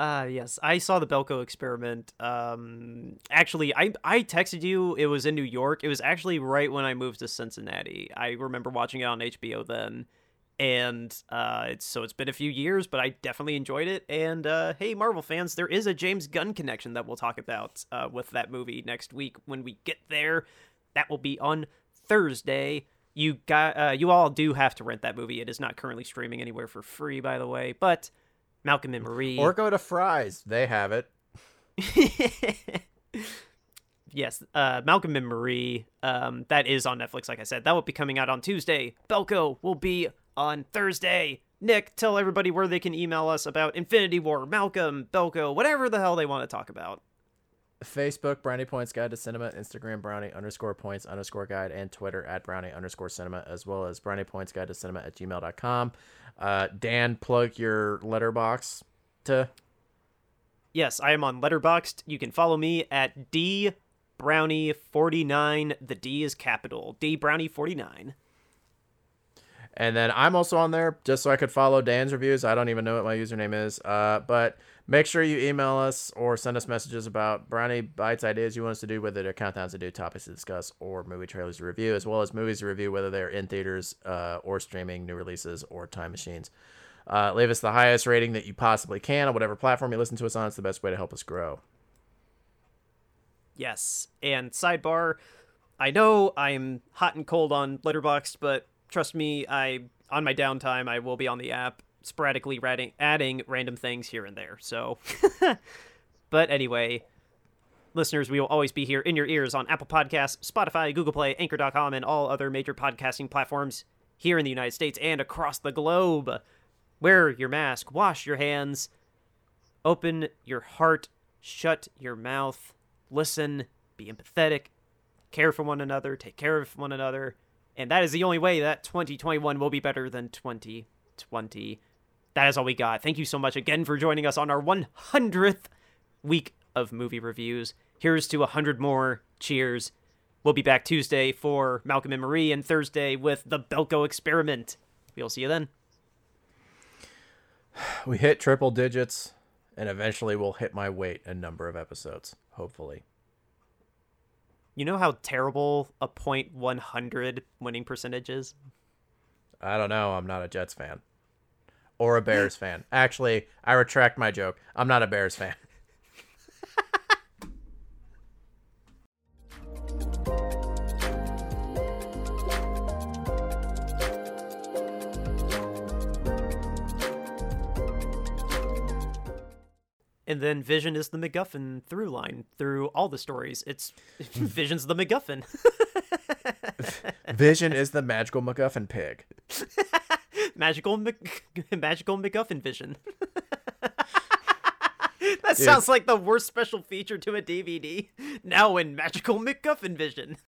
Uh yes, I saw the Belko experiment. Um actually I I texted you it was in New York. It was actually right when I moved to Cincinnati. I remember watching it on HBO then. And uh it's so it's been a few years, but I definitely enjoyed it. And uh hey Marvel fans, there is a James Gunn connection that we'll talk about uh with that movie next week when we get there. That will be on Thursday. You got uh you all do have to rent that movie. It is not currently streaming anywhere for free by the way, but Malcolm and Marie Or go to Fry's; they have it. yes, uh, Malcolm and Marie. Um, that is on Netflix. Like I said, that will be coming out on Tuesday. Belko will be on Thursday. Nick, tell everybody where they can email us about Infinity War, Malcolm, Belko, whatever the hell they want to talk about. Facebook Brownie Points Guide to Cinema, Instagram Brownie underscore Points underscore Guide, and Twitter at Brownie underscore Cinema, as well as Brownie Points Guide to Cinema at gmail.com. Uh, Dan, plug your Letterboxd to. Yes, I am on Letterboxd. You can follow me at D Brownie forty nine. The D is capital. D Brownie forty nine. And then I'm also on there just so I could follow Dan's reviews. I don't even know what my username is. Uh, but make sure you email us or send us messages about Brownie Bites ideas you want us to do, whether they're countdowns to do, topics to discuss, or movie trailers to review, as well as movies to review, whether they're in theaters uh, or streaming, new releases, or time machines. Uh, leave us the highest rating that you possibly can on whatever platform you listen to us on. It's the best way to help us grow. Yes. And sidebar, I know I'm hot and cold on Letterboxd, but trust me, I on my downtime I will be on the app sporadically adding, adding random things here and there. So, but anyway, listeners, we will always be here in your ears on Apple Podcasts, Spotify, Google Play, Anchor.com, and all other major podcasting platforms here in the United States and across the globe. Wear your mask, wash your hands, open your heart, shut your mouth, listen, be empathetic, care for one another, take care of one another. And that is the only way that 2021 will be better than 2020. That is all we got. Thank you so much again for joining us on our 100th week of movie reviews. Here's to 100 more. Cheers. We'll be back Tuesday for Malcolm and Marie and Thursday with the Belko experiment. We'll see you then. We hit triple digits, and eventually we'll hit my weight a number of episodes, hopefully. You know how terrible a point 100 winning percentage is? I don't know. I'm not a Jets fan or a Bears fan. Actually, I retract my joke. I'm not a Bears fan. And then Vision is the MacGuffin through line through all the stories. It's Vision's the MacGuffin. Vision is the magical MacGuffin pig. Magical Mac- magical MacGuffin Vision. that sounds like the worst special feature to a DVD. Now in Magical MacGuffin Vision.